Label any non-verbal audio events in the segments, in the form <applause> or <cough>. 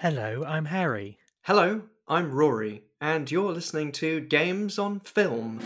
Hello, I'm Harry. Hello, I'm Rory, and you're listening to Games on Film.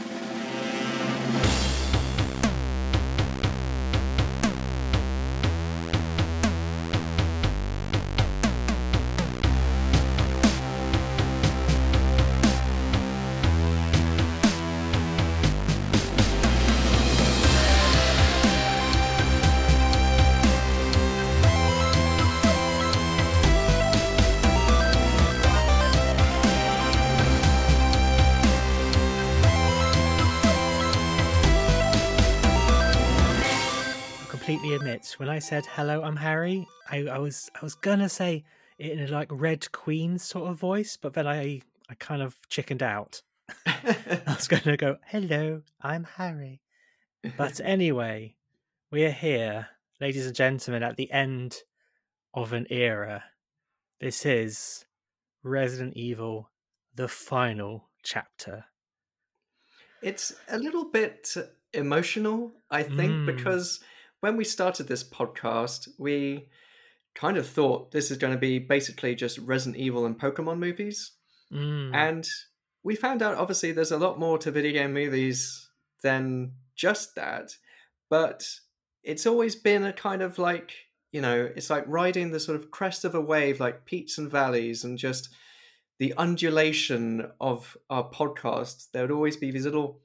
I said hello, I'm Harry, I, I was I was gonna say it in a like Red Queen sort of voice, but then I I kind of chickened out. <laughs> I was gonna go, hello, I'm Harry. But <laughs> anyway, we are here, ladies and gentlemen, at the end of an era. This is Resident Evil, the final chapter. It's a little bit emotional, I think, Mm. because when we started this podcast, we kind of thought this is going to be basically just Resident Evil and Pokemon movies. Mm. And we found out obviously there's a lot more to video game movies than just that. But it's always been a kind of like, you know, it's like riding the sort of crest of a wave, like peaks and valleys, and just the undulation of our podcast. There would always be these little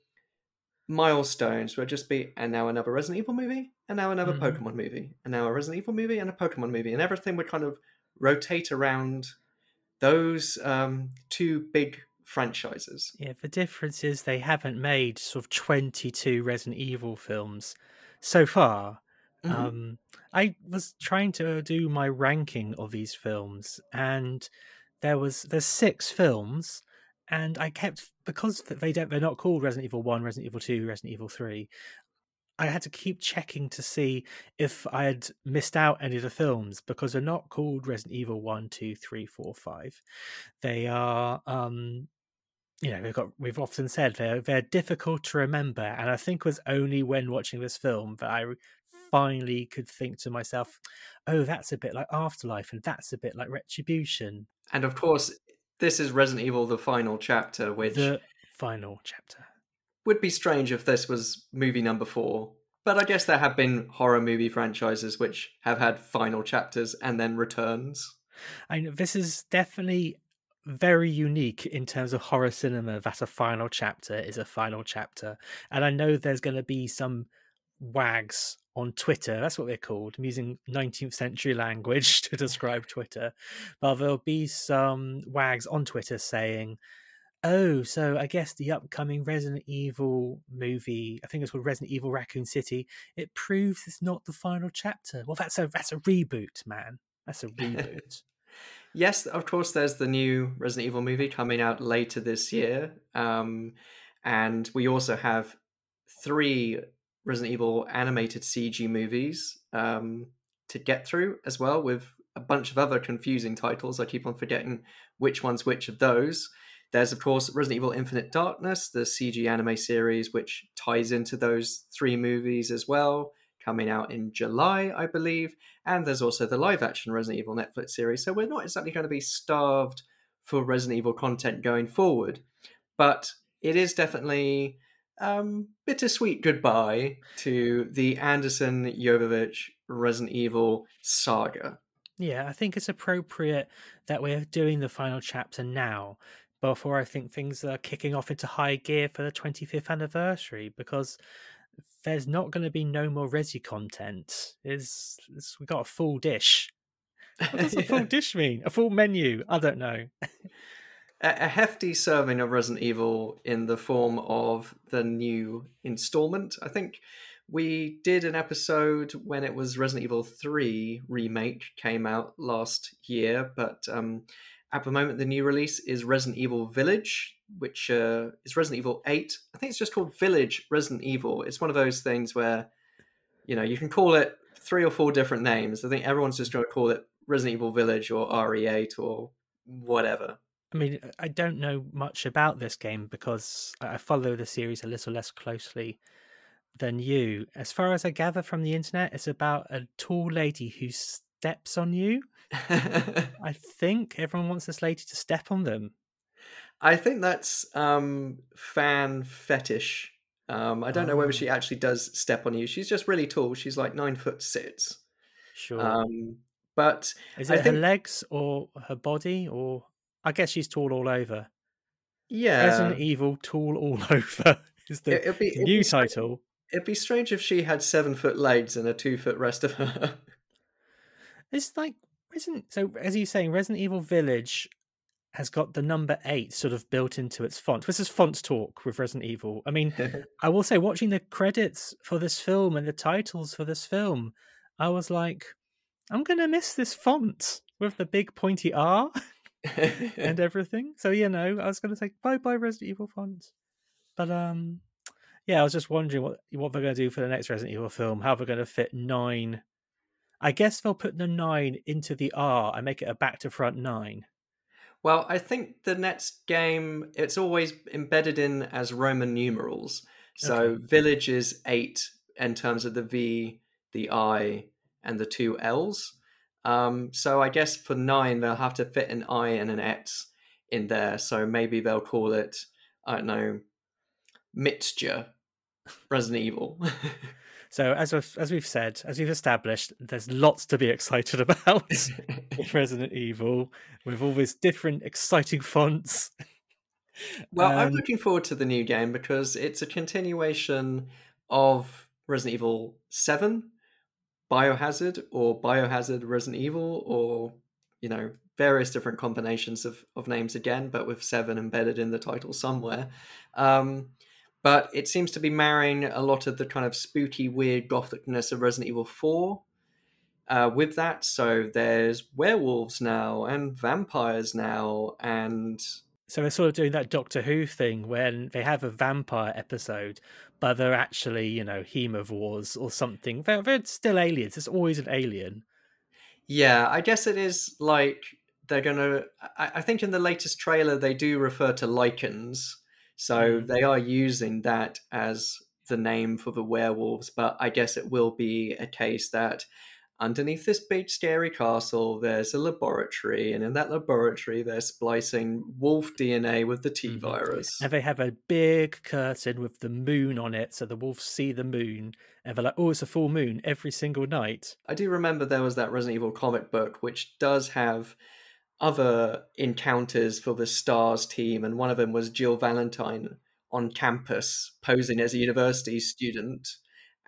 milestones it'd just be, and now another Resident Evil movie, and now another Mhm. Pokemon movie, and now a Resident Evil movie, and a Pokemon movie. And everything would kind of rotate around those um, two big franchises. Yeah, the difference is they haven't made sort of 22 Resident Evil films so far. Mhm. Um, I was trying to do my ranking of these films, and there was there's six films, and I kept because they don't they're not called Resident Evil One, Resident Evil Two, Resident Evil Three. I had to keep checking to see if I had missed out any of the films because they're not called Resident Evil One, Two, Three, Four, Five. They are um you know, we've got we've often said they're they're difficult to remember, and I think it was only when watching this film that I finally could think to myself, "Oh, that's a bit like Afterlife, and that's a bit like Retribution." And of course, this is Resident Evil: The Final Chapter, which The final chapter. would be strange if this was movie number four. But I guess there have been horror movie franchises which have had final chapters and then returns. I know this is definitely very unique in terms of horror cinema that a final chapter is a final chapter. And I know there's going to be some wags on Twitter. That's what they're called. I'm using 19th century language <laughs> to describe Twitter. But there'll be some wags on Twitter saying, Oh, so I guess the upcoming Resident Evil movie, I think it's called Resident Evil Raccoon City, it proves it's not the final chapter. Well, that's a that's a reboot, man. That's a reboot. <laughs> Yes, of course, there's the new Resident Evil movie coming out later this year. Um, and we also have three Resident Evil animated CG movies um, to get through as well, with a bunch of other confusing titles. I keep on forgetting which one's which of those. There's, of course, Resident Evil Infinite Darkness, the CG anime series, which ties into those three movies as well, coming out in July, I believe. And there's also the live action Resident Evil Netflix series. So we're not exactly going to be starved for Resident Evil content going forward. But it is definitely um, bittersweet goodbye to the Anderson Jovovich Resident Evil saga. Yeah, I think it's appropriate that we're doing the final chapter now before I think things are kicking off into high gear for the 25th anniversary because there's not going to be no more Resi content. Is we got a full dish. <laughs> What does a full dish mean? A full menu? I don't know. <laughs> a, hefty serving of Resident Evil in the form of the new installment. I think we did an episode when it was Resident Evil 3 remake came out last year, but um, at the moment the new release is Resident Evil Village, which uh, is Resident Evil 8. I think it's just called Village Resident Evil. It's one of those things where you know you can call it three or four different names. I think everyone's just going to call it Resident Evil Village or RE8 or whatever. I mean, I don't know much about this game because I follow the series a little less closely than you. As far as I gather from the internet, it's about a tall lady who steps on you. <laughs> I think everyone wants this lady to step on them. I think that's um, fan fetish. Um, I don't know whether Oh. she actually does step on you. She's just really tall. She's like nine foot six. Sure. Um, but Is it think- her legs or her body or I guess she's tall all over. yeah, Resident Evil tall all <laughs> over is the it, would be it'd new be title. It'd be strange if she had seven foot legs and a two foot rest of her. <laughs> It's like Resident so as you're saying, Resident Evil Village has got the number eight sort of built into its font. This is font talk with Resident Evil. I mean, <laughs> I will say watching the credits for this film and the titles for this film, I was like, I'm gonna miss this font with the big pointy R and <laughs> everything. So you know, I was gonna say bye bye Resident Evil font. But um yeah, I was just wondering what what they're gonna do for the next Resident Evil film, how they're gonna fit nine. I guess they'll put the nine into the R and make it a back to front nine. Well, I think the next game it's always embedded in as Roman numerals. So Okay. village is eight in terms of the V, the I, and the two L's. Um, so I guess for nine they'll have to fit an I and an X in there. So maybe they'll call it I don't know mixture Resident Evil. <laughs> So as we've, as we've said, as we've established, there's lots to be excited <laughs> about with <laughs> Resident Evil, with all these different exciting fonts. Well, I'm looking forward to the new game because it's a continuation of Resident Evil 7, Biohazard, or Biohazard Resident Evil, or, you know, various different combinations of, of names again, but with 7 embedded in the title somewhere. Um, but it seems to be marrying a lot of the kind of spooky, weird gothicness of Resident Evil 4 uh, with that. So there's werewolves now, and vampires now, and So they're sort of doing that Doctor Who thing when they have a vampire episode, but they're actually, you know, hemovores or something. They're, they're still aliens. It's always an alien. Yeah, I guess it is like they're gonna. I, I think in the latest trailer they do refer to lycans, so Mm. they are using that as the name for the werewolves. But I guess it will be a case that underneath this big scary castle there's a laboratory, and in that laboratory they're splicing wolf DNA with the T Mhm. virus. And they have a big curtain with the moon on it, so the wolves see the moon, and they're like, "Oh, it's a full moon every single night." I do remember there was that Resident Evil comic book, which does have other encounters for the Stars team, and one of them was Jill Valentine on campus posing as a university student,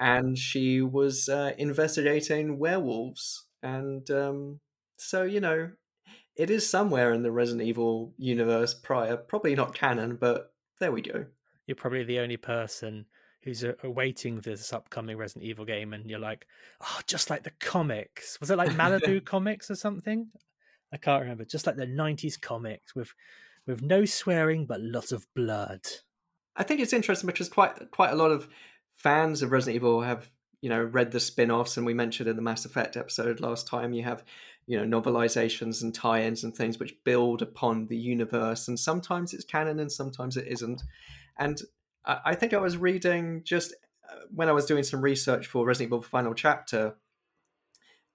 and she was uh, investigating werewolves. And um, so, you know, it is somewhere in the Resident Evil universe prior, probably not canon, but there we go. You're probably the only person who's uh, awaiting this upcoming Resident Evil game, and you're like, "Oh, just like the comics." Was it like Malibu <laughs> comics or something? I can't remember. Just like the '90s comics with with no swearing but lots of blood. I think it's interesting because quite quite a lot of fans of Resident Evil have you know read the spin-offs and we mentioned in the Mass Effect episode last time you have you know novelizations and tie-ins and things which build upon the universe and sometimes it's canon and sometimes it isn't and I think I was reading just uh, when I was doing some research for Resident Evil Final Chapter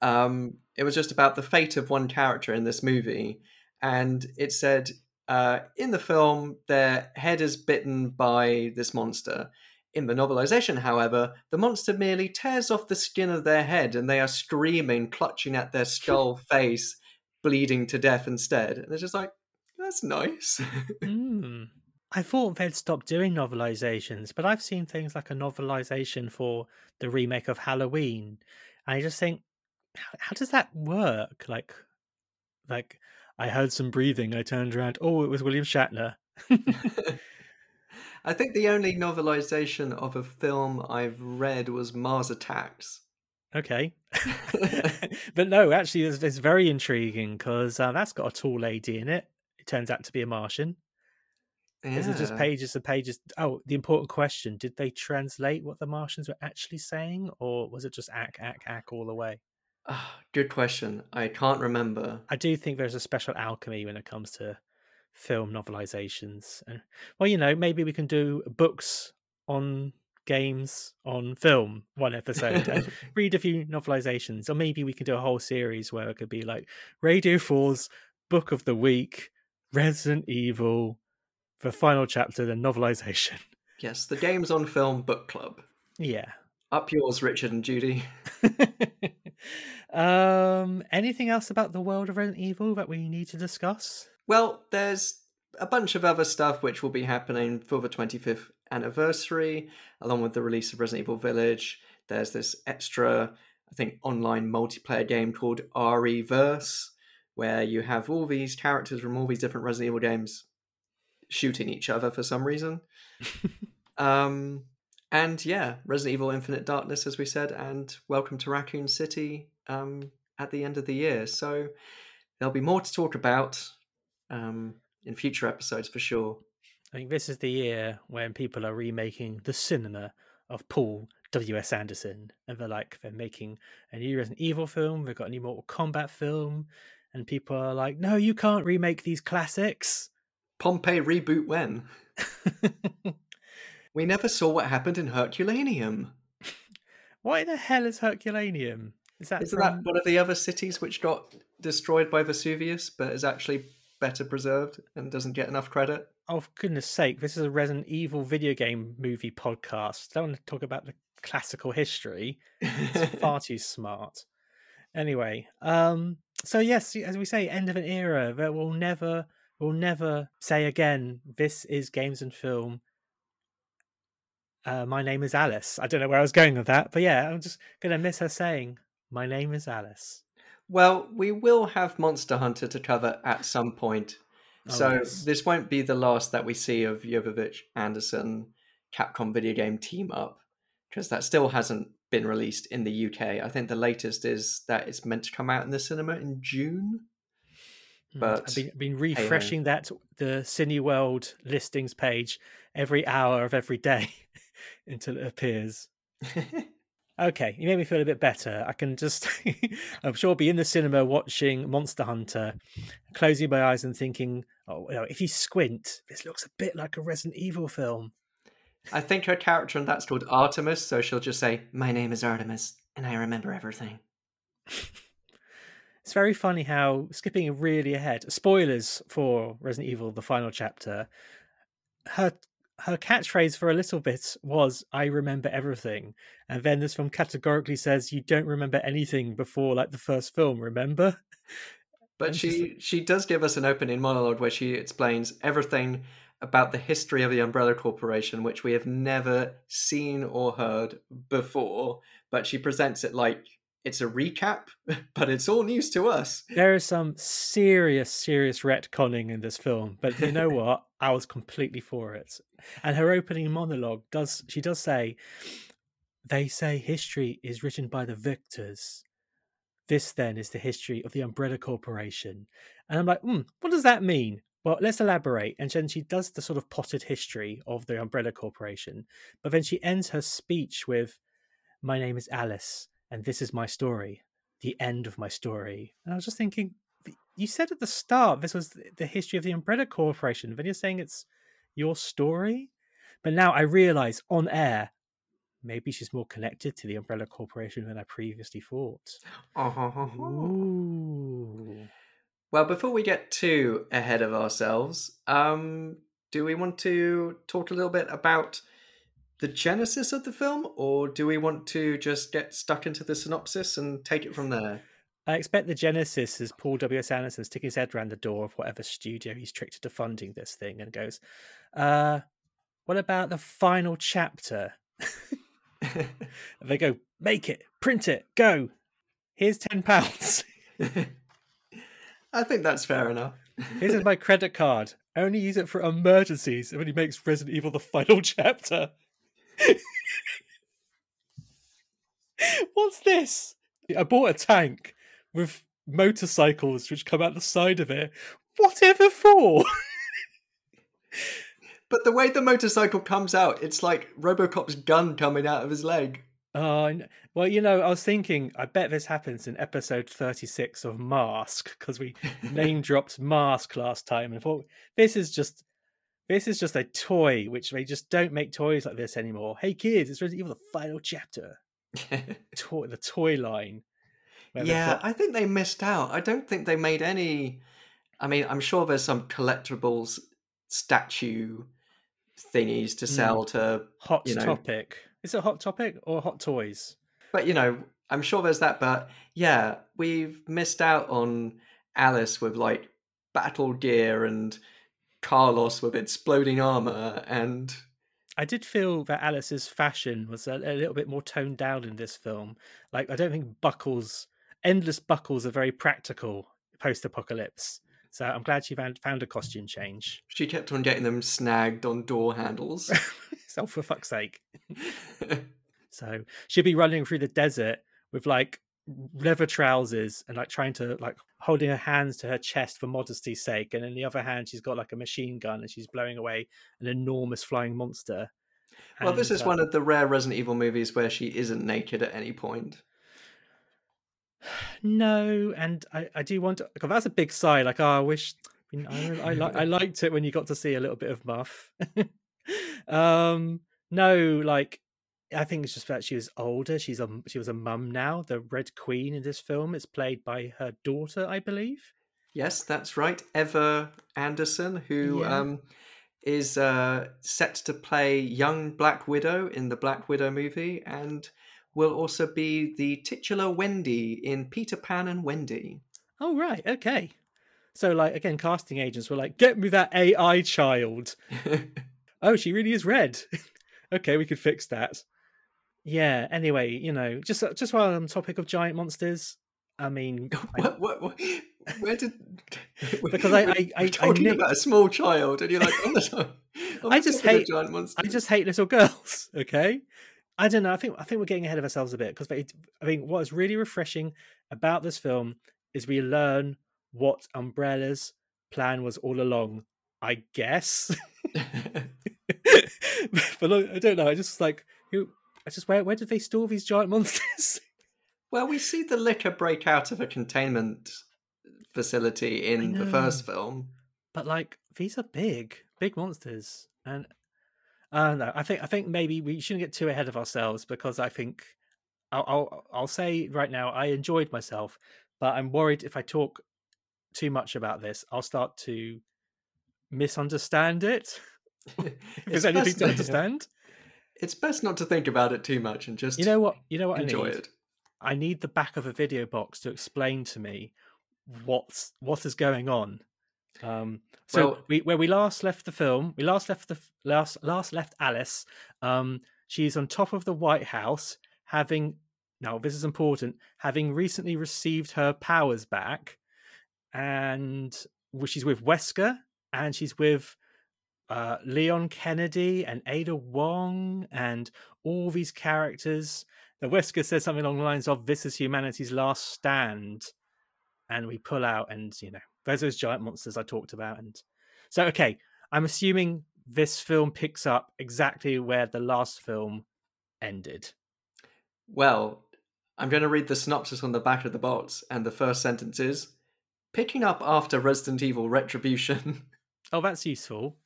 um it was just about the fate of one character in this movie and it said uh, in the film, their head is bitten by this monster. In the novelization, however, the monster merely tears off the skin of their head and they are screaming, clutching at their skull <laughs> face, bleeding to death instead. And it's just like, that's nice. <laughs> Hmm. I thought they'd stop doing novelizations, but I've seen things like a novelization for the remake of Halloween, and I just think, how, how does that work? Like, like I heard some breathing. I turned around. Oh, it was William Shatner. <laughs> I think the only novelization of a film I've read was Mars Attacks. Okay, <laughs> <laughs> but no, actually, it's, it's very intriguing because uh, that's got a tall lady in it. It turns out to be a Martian. Is it just pages and pages? Oh, the important question: Did they translate what the Martians were actually saying, or was it just ack ack ack all the way? Ah, good question. I can't remember. I do think there's a special alchemy when it comes to film novelizations, and well, you know, maybe we can do books on games on film one episode and <laughs> read a few novelizations, or maybe we can do a whole series where it could be like Radio 4's Book of the Week, Resident Evil, the final chapter, the novelization. Yes, the Games on Film Book Club. Yeah. Up yours, Richard and Judy. <laughs> um, anything else about the world of Resident Evil that we need to discuss? Well, there's a bunch of other stuff which will be happening for the 25th anniversary, along with the release of Resident Evil Village. There's this extra, I think, online multiplayer game called RE Verse, where you have all these characters from all these different Resident Evil games shooting each other for some reason. <laughs> um, and yeah, Resident Evil Infinite Darkness, as we said, and Welcome to Raccoon City um, at the end of the year. So there'll be more to talk about um, in future episodes for sure. I think this is the year when people are remaking the cinema of Paul W.S. Anderson. And they're like, they're making a new Resident Evil film, they've got a new Mortal Kombat film, and people are like, no, you can't remake these classics. Pompeii reboot when? <laughs> we never saw what happened in Herculaneum. <laughs> Why the hell is Herculaneum? Is that Isn't from... that one of the other cities which got destroyed by Vesuvius, but is actually better preserved and doesn't get enough credit? Oh, for goodness sake, this is a Resident Evil video game movie podcast. I don't want to talk about the classical history. It's <laughs> far too smart. Anyway, um, so yes, as we say, end of an era that will never will never say again, this is games and film. Uh, my name is Alice. I don't know where I was going with that, but yeah, I'm just gonna miss her saying, "My name is Alice." Well, we will have Monster Hunter to cover at some point, oh, so this won't be the last that we see of Jovovich Anderson Capcom video game team up, because that still hasn't been released in the UK. I think the latest is that it's meant to come out in the cinema in June. Hmm, but I've been, been refreshing hey, that the Cineworld listings page every hour of every day <laughs> until it appears. <laughs> okay, you made me feel a bit better. I can just, <laughs> I'm sure, I'll be in the cinema watching Monster Hunter, closing my eyes and thinking, oh, you know, if you squint, this looks a bit like a Resident Evil film. I think her character in that's called Artemis, so she'll just say, "My name is Artemis, and I remember everything." it's very funny how skipping really ahead. Spoilers for Resident Evil: The Final Chapter. Her her catchphrase for a little bit was "I remember everything," and then this film categorically says you don't remember anything before like the first film. Remember? But and she she does give us an opening monologue where she explains everything about the history of the Umbrella Corporation, which we have never seen or heard before. But she presents it like it's a recap, <laughs> but it's all news to us. There is some serious, serious retconning in this film, but you know <laughs> what? I was completely for it. And her opening monologue does, she does say, they say history is written by the victors. This then is the history of the Umbrella Corporation. And I'm like, hmm, what does that mean? Well, let's elaborate. And then she does the sort of potted history of the Umbrella Corporation. But then she ends her speech with, My name is Alice, and this is my story, the end of my story. And I was just thinking, you said at the start this was the history of the Umbrella Corporation. Then you're saying it's your story? But now I realize on air, maybe she's more connected to the Umbrella Corporation than I previously thought. Uh-huh. Ooh. Well, before we get too ahead of ourselves, um, do we want to talk a little bit about the genesis of the film, or do we want to just get stuck into the synopsis and take it from there? I expect the genesis is Paul W.S. Anderson sticking his head around the door of whatever studio he's tricked into funding this thing and goes, uh, what about the final chapter? <laughs> they go, make it, print it, go. Here's ten pounds. <laughs> I think that's fair enough. Here's my credit card. I only use it for emergencies and when he makes Resident Evil the final <laughs> chapter. <laughs> What's this? I bought a tank with motorcycles which come out the side of it. Whatever for? <laughs> but the way the motorcycle comes out, it's like Robocop's gun coming out of his leg. Oh, well, you know, I was thinking, I bet this happens in episode 36 of Mask, because we <laughs> name dropped Mask last time and thought this is just This is just a toy, which they just don't make toys like this anymore. Hey kids, it's Resident Evil the final chapter. <laughs> Toy the toy line. yeah, got- I think they missed out. I don't think they made any. I mean, I'm sure there's some collectibles statue thingies to Mm. sell to, hot you know. topic. Is it hot topic or hot toys? but you know, I'm sure there's that. But yeah, we've missed out on Alice with like battle gear and Carlos with exploding armor and I did feel that Alice's fashion was a, a little bit more toned down in this film. Like, I don't think buckles, endless buckles, are very practical post-apocalypse. So I'm glad she found found a costume change. she kept on getting them snagged on door handles. so <laughs> oh, for fuck's sake. <laughs> So she'd be running through the desert with like leather trousers and like trying to like holding her hands to her chest for modesty's sake, and in the other hand she's got like a machine gun and she's blowing away an enormous flying monster. well, this is uh, one of the rare Resident Evil movies where she isn't naked at any point. No, and I, I do want to. That's a big sigh. Like, oh, I wish. I, mean, I, I, li- I liked it when you got to see a little bit of Muff. <laughs> um, no, like I think it's just that she was older. She's a she was a mum now. The Red Queen in this film is played by her daughter, I believe. Yes, that's right. Ever Anderson, who Yeah. um, is uh, set to play young Black Widow in the Black Widow movie and will also be the titular Wendy in Peter Pan and Wendy. Oh right, okay. So like again, casting agents were like, "Get me that AI child." <laughs> oh, she really is red. <laughs> okay, we could fix that. Yeah. Anyway, you know, just uh, just while on the topic of giant monsters, I mean, <laughs> what, what, what, where did. <laughs> Because I- I- I- I talking nick- about a small child, and you're like, oh, no, I'm I just hate- giant monsters. I just hate little <laughs> girls. Okay. I don't know. I think I think we're getting ahead of ourselves a bit because I think what is really refreshing about this film is we learn what Umbrella's plan was all along. I guess, but I I don't know. I just like who. I just where where did they store these giant monsters? <laughs> Well, we see the Licker break out of a containment facility in the first film. but like these are big, big monsters, and uh, I don't know. I think I think maybe we shouldn't get too ahead of ourselves because I think I'll I'll, I'll say right now I enjoyed myself, but I'm worried if I talk too much about this, I'll start to misunderstand it. <laughs> <laughs> If there's anything to understand, It's best not to think about it too much and just you know what? You know what enjoy I need. it. I need the back of a video box to explain to me what's what is going on. Um, so Well- we, where we last left the film, we last left the last last left Alice. Um, she's on top of the White House, having now this is important, having recently received her powers back, and she's with Wesker, and she's with uh, Leon Kennedy and Ada Wong and all these characters. The Wesker says something along the lines of "This is humanity's last stand," and we pull out, and you know, there's those giant monsters I talked about, and so okay, I'm assuming this film picks up exactly where the last film ended. Well, I'm going to read the synopsis on the back of the box, and the first sentence is Picking up after Resident Evil Retribution, Oh, that's useful.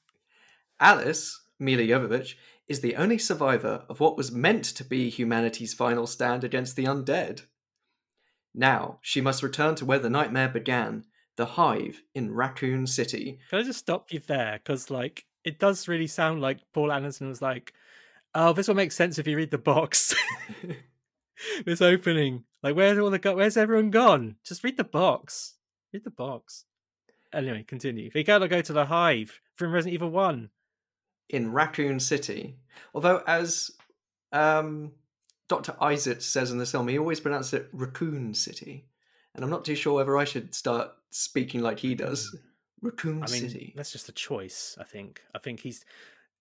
Alice, Milla Jovovich, is the only survivor of what was meant to be humanity's final stand against the undead. Now, she must return to where the nightmare began, the Hive in Raccoon City. Can I just stop you there? Because like it does really sound like Paul Anderson was like, "Oh, this will make sense if you read the box." <laughs> this opening, like, where's all the go- where's everyone gone? Just read the box. Read the box. Anyway, continue. They gotta go to the Hive from Resident Evil One. In Raccoon City. Although, as um, Dr. Isaac says in the film, he always pronounces it Raccoon City. And I'm not too sure whether I should start speaking like he does. Raccoon I mean, City. that's just a choice. I think. I think he's.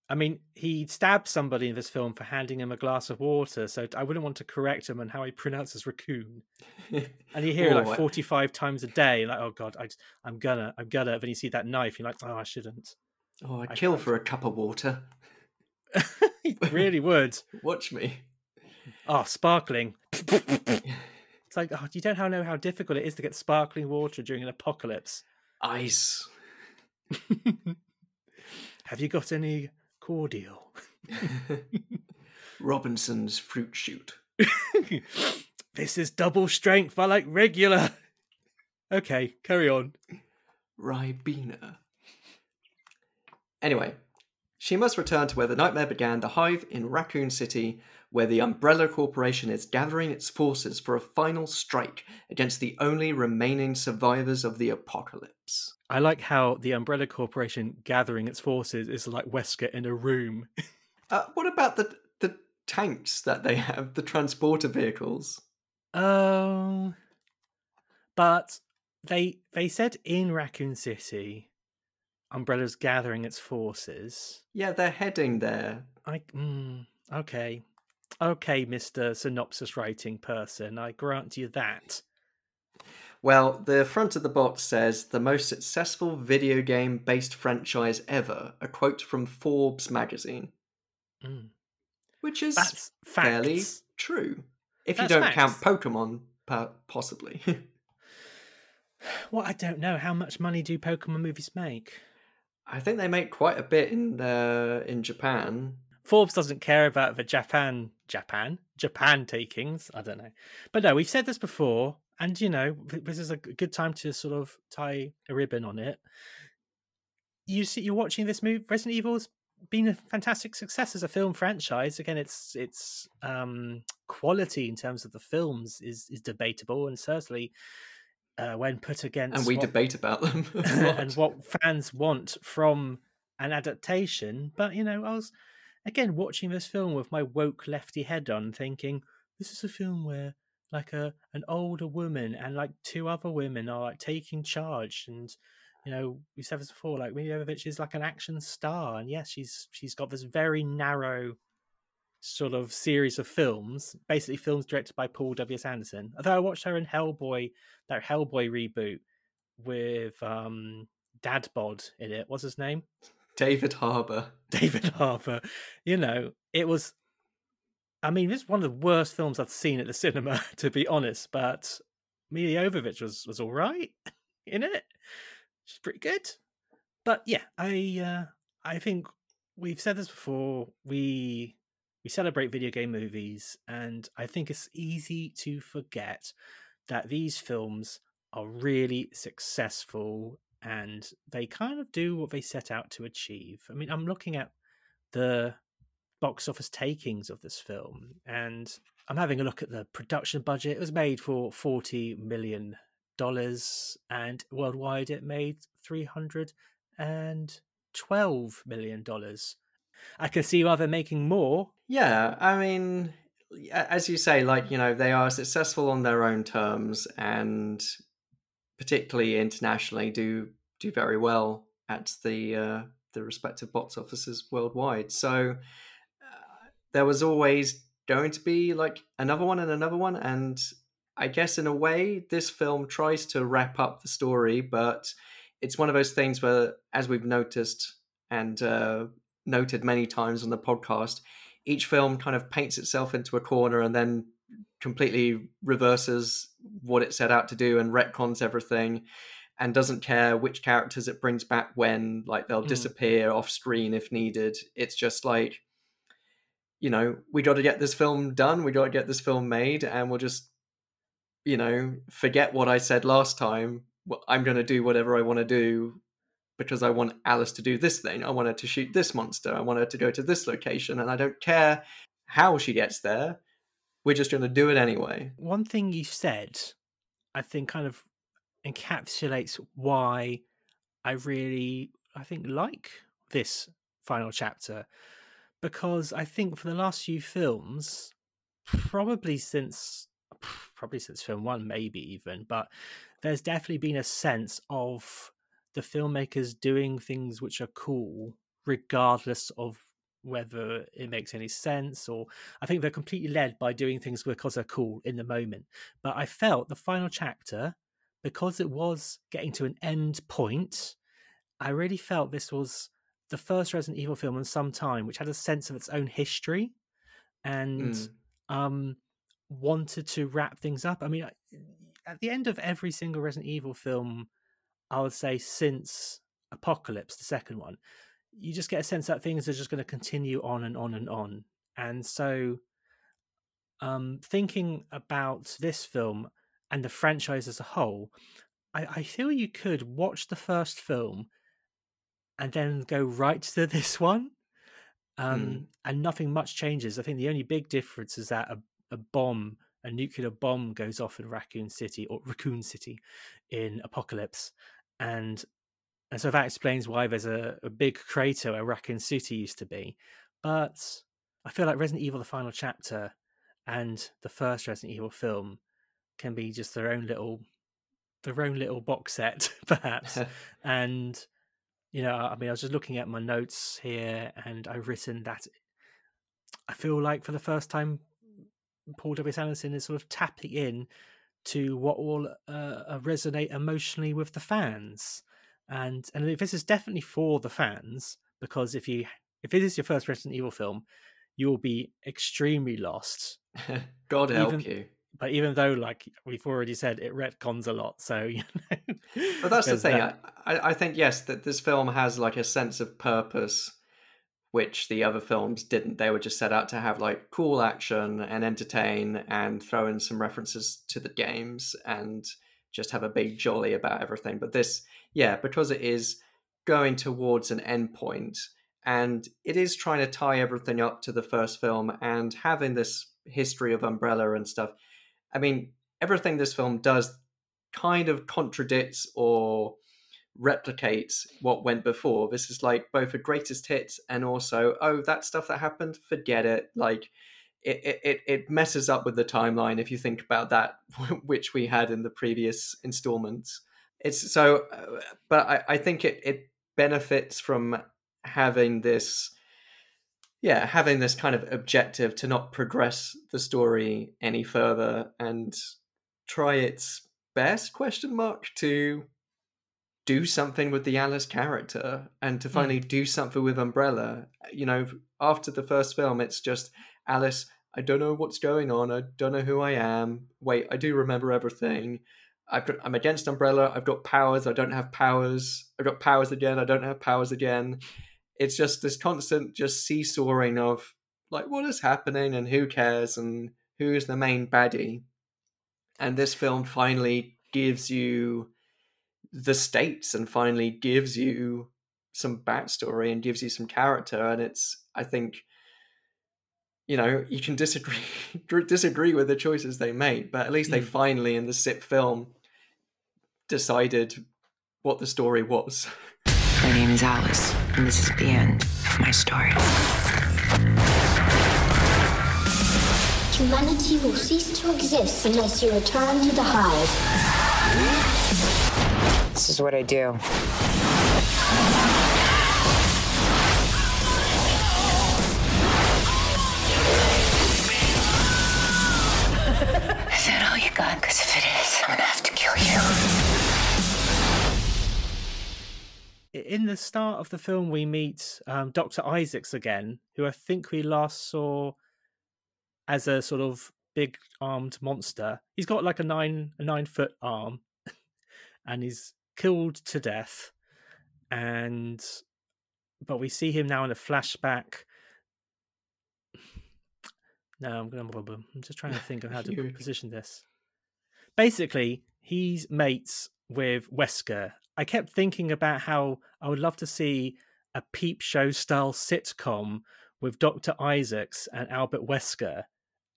I mean, he stabbed somebody in this film for handing him a glass of water, so I wouldn't want to correct him on how he <laughs> pronounces raccoon. And you <laughs> hear it Oh, like I- 45 times a day, like, oh God, I, just- I'm gonna, I'm gonna. Then you see that knife, you're like, oh, I shouldn't. Oh, I'd I kill for a cup of water. <laughs> really would. <laughs> Watch me. Oh, sparkling. It's like, oh, you don't know how difficult it is to get sparkling water during an apocalypse. Ice. <laughs> Have you got any cordial? Robinson's fruit shoot. this is double strength. I like regular. Okay, carry on. Ribena. Anyway, she must return to where the nightmare began the hive in Raccoon City, where the Umbrella Corporation is gathering its forces for a final strike against the only remaining survivors of the apocalypse. I like how the Umbrella Corporation gathering its forces is like Wesker in a room. <laughs> Uh, what about the the tanks that they have, the transporter vehicles? Oh, but they they said in Raccoon City, Umbrella's gathering its forces. Yeah, they're heading there. I mm, okay, okay, Mister Synopsis writing person. I grant you that. Well, the front of the box says the most successful video game based franchise ever, a quote from Forbes magazine. Mm. Which is That's fairly facts. true. If you don't count. Pokemon, possibly. <laughs> Well, I don't know. How much money do Pokemon movies make? I think they make quite a bit in uh, in Japan. Forbes doesn't care about the Japan, Japan, Japan takings. I don't know, but no, we've said this before, and you know, this is a good time to sort of tie a ribbon on it. You see, you're watching this movie. Resident Evil's been a fantastic success as a film franchise. Again, its its um, quality in terms of the films is is debatable, and certainly uh, when put against And we what- debate about them. <laughs> <laughs> and what fans want from an adaptation. But you know, I was again watching this film with my woke lefty head on, thinking this is a film where like a an older woman and like two other women are like taking charge and you know we said this before like Jovovich is like an action star and yes she's she's got this very narrow sort of series of films basically films directed by Paul W.S. Anderson although I watched her in Hellboy that Hellboy reboot with um Dad Bod in it. What's his name? David Harbour. <laughs> David Harbour. You know, it was. I mean, this is one of the worst films I've seen at the cinema, <laughs> to be honest. But Milla Jovovich was was all right <laughs> in it. She's pretty good. But yeah, I uh, I think we've said this before. We we celebrate video game movies, and I think it's easy to forget that these films are really successful and they kind of do what they set out to achieve. I mean, I'm looking at the box office takings of this film and I'm having a look at the production budget. It was made for 40 million dollars and worldwide it made 312 million dollars. I can see why they're making more. Yeah, I mean, as you say, like you know, they are successful on their own terms, and particularly internationally, do do very well at the uh, the respective box offices worldwide. So uh, there was always going to be like another one and another one, and I guess in a way, this film tries to wrap up the story, but it's one of those things where, as we've noticed and uh, noted many times on the podcast, each film kind of paints itself into a corner and then completely reverses what it set out to do and retcons everything and doesn't care which characters it brings back when like they'll Mm. disappear off screen if needed it's just like you know we got to get this film done we got to get this film made and we'll just you know forget what i said last time i'm going to do whatever i want to do because I want Alice to do this thing. I want her to shoot this monster. I want her to go to this location, and I don't care how she gets there. We're just going to do it anyway. One thing you said, I think, kind of encapsulates why I really, I think, like this final chapter. Because I think for the last few films, probably since, probably since film one, maybe even, but there's definitely been a sense of the filmmakers doing things which are cool, regardless of whether it makes any sense or I think they're completely led by doing things because they're cool in the moment. But I felt the final chapter, because it was getting to an end point, I really felt this was the first Resident Evil film in some time which had a sense of its own history and Mm. um wanted to wrap things up. I mean, at the end of every single Resident Evil film, I would say since Apocalypse, the second one, you just get a sense that things are just going to continue on and on and on. And so, um, thinking about this film and the franchise as a whole, I, I feel you could watch the first film and then go right to <laughs> this one. Um, Mm. And nothing much changes. I think the only big difference is that a, a bomb, a nuclear bomb, goes off in Raccoon City or Raccoon City in Apocalypse, and and so that explains why there's a, a big crater where Raccoon City used to be. But I feel like Resident Evil: The Final Chapter and the first Resident Evil film can be just their own little their own little box set, <laughs> perhaps. <laughs> and you know, I mean, I was just looking at my notes here, and I've written that I feel like for the first time, Paul W. S. Anderson is sort of tapping in to what will uh, uh, resonate emotionally with the fans, and and this is definitely for the fans because if you if it is your first Resident Evil film, you will be extremely lost. <laughs> God help Even- you. But even though, like we've already said, it retcons a lot, so <laughs> you know. But that's the thing. that. I, I I think yes, that this film has like a sense of purpose, which the other films didn't. They were just set out to have like cool action and entertain and throw in some references to the games and just have a big jolly about everything. But this, yeah, because it is going towards an end point and it is trying to tie everything up to the first film and having this history of Umbrella and stuff. I mean, everything this film does kind of contradicts or replicates what went before. This is like both a greatest hits and also, oh, that stuff that happened, forget it. Like it, it, it- messes up with the timeline if you think about that, <laughs> which we had in the previous installments. It's so, uh, but I, I think it, it benefits from having this yeah having this kind of objective to not progress the story any further and try its best question mark to do something with the alice character and to finally mm. do something with umbrella you know after the first film it's just alice i don't know what's going on i don't know who i am. Wait i do remember everything. I've got, i'm against umbrella i've got powers i don't have powers. I've got powers again i don't have powers again. It's just this constant just seesawing of like what is happening and who cares and who is the main baddie? And this film finally gives you the states and finally gives you some backstory and gives you some character and it's i think you know you can disagree <laughs> disagree with the choices they made but at least they Mm. finally in the sip film decided what the story was My name is Alice, and this is the end of my story. Humanity will cease to exist unless you return to the hive. This is what I do. Is that all you got? Because if it is, I'm gonna have to kill you. in the start of the film, we meet um, Dr. Isaacs again, who I think we last saw as a sort of big armed monster. He's got like a nine a nine foot arm, <laughs> and he's killed to death. And but we see him now in a flashback. <sighs> No, I'm gonna. I'm just trying to think of <laughs> how to position this. Basically, he's mates with Wesker. I kept thinking about how I would love to see a peep show style sitcom with Dr. Isaacs and Albert Wesker.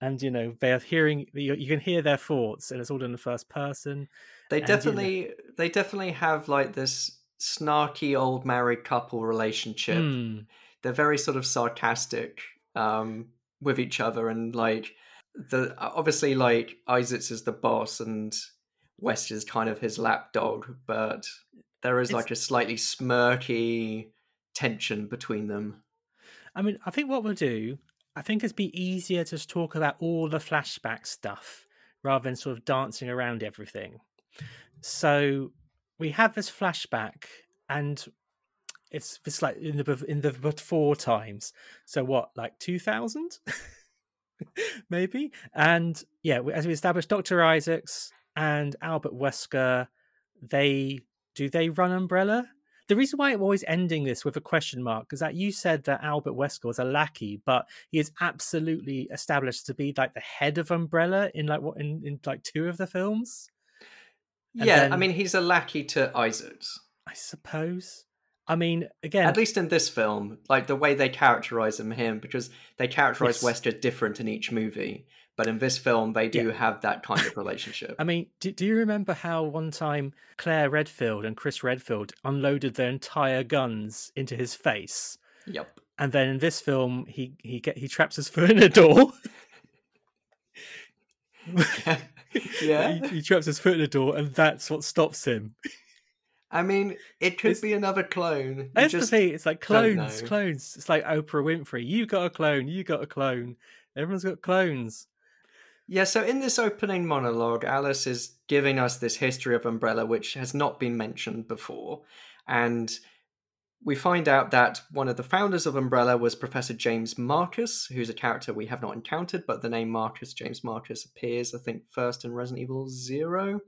And you know, they're hearing you, you can hear their thoughts and it's all done in the first person. They And, you know- definitely they definitely have like this snarky old married couple relationship. Hmm. They're very sort of sarcastic um, with each other, and like the obviously like Isaacs is the boss, and West is kind of his lapdog, but there is It's- like a slightly smirky tension between them. I mean, I think what we'll do, I think it'd be easier to just talk about all the flashback stuff rather than sort of dancing around everything. So we have this flashback, and it's it's like in the in the before times. So what, like two thousand, <laughs> maybe? And yeah, as we established, Doctor Isaacs and Albert Wesker, they do they run Umbrella? the reason why I'm always ending this with a question mark is that you said that Albert Wesker was a lackey, but he is absolutely established to be like the head of Umbrella in like what in, in like two of the films. And yeah, I mean, he's a lackey to Isaacs. I suppose. I mean, again, At least in this film, like the way they characterize him, him because they characterize Yes. Wesker different in each movie. But in this film, they do Yeah. have that kind of <laughs> relationship. I mean, do, do you remember how one time Claire Redfield and Chris Redfield unloaded their entire guns into his face? yep. And then in this film, he he get he traps his <laughs> foot in a door. <laughs> <laughs> yeah. he, he traps his foot in the door, and that's what stops him. I mean, it could It's- be another clone. That's just- the thing. It's like clones, clones. It's like Oprah Winfrey. You got a clone. You got a clone. Everyone's got clones. Yeah, so in this opening monologue, Alice is giving us this history of Umbrella, which has not been mentioned before. And we find out that one of the founders of Umbrella was Professor James Marcus, who's a character we have not encountered, but the name Marcus, James Marcus, appears, I think, first in Resident Evil Zero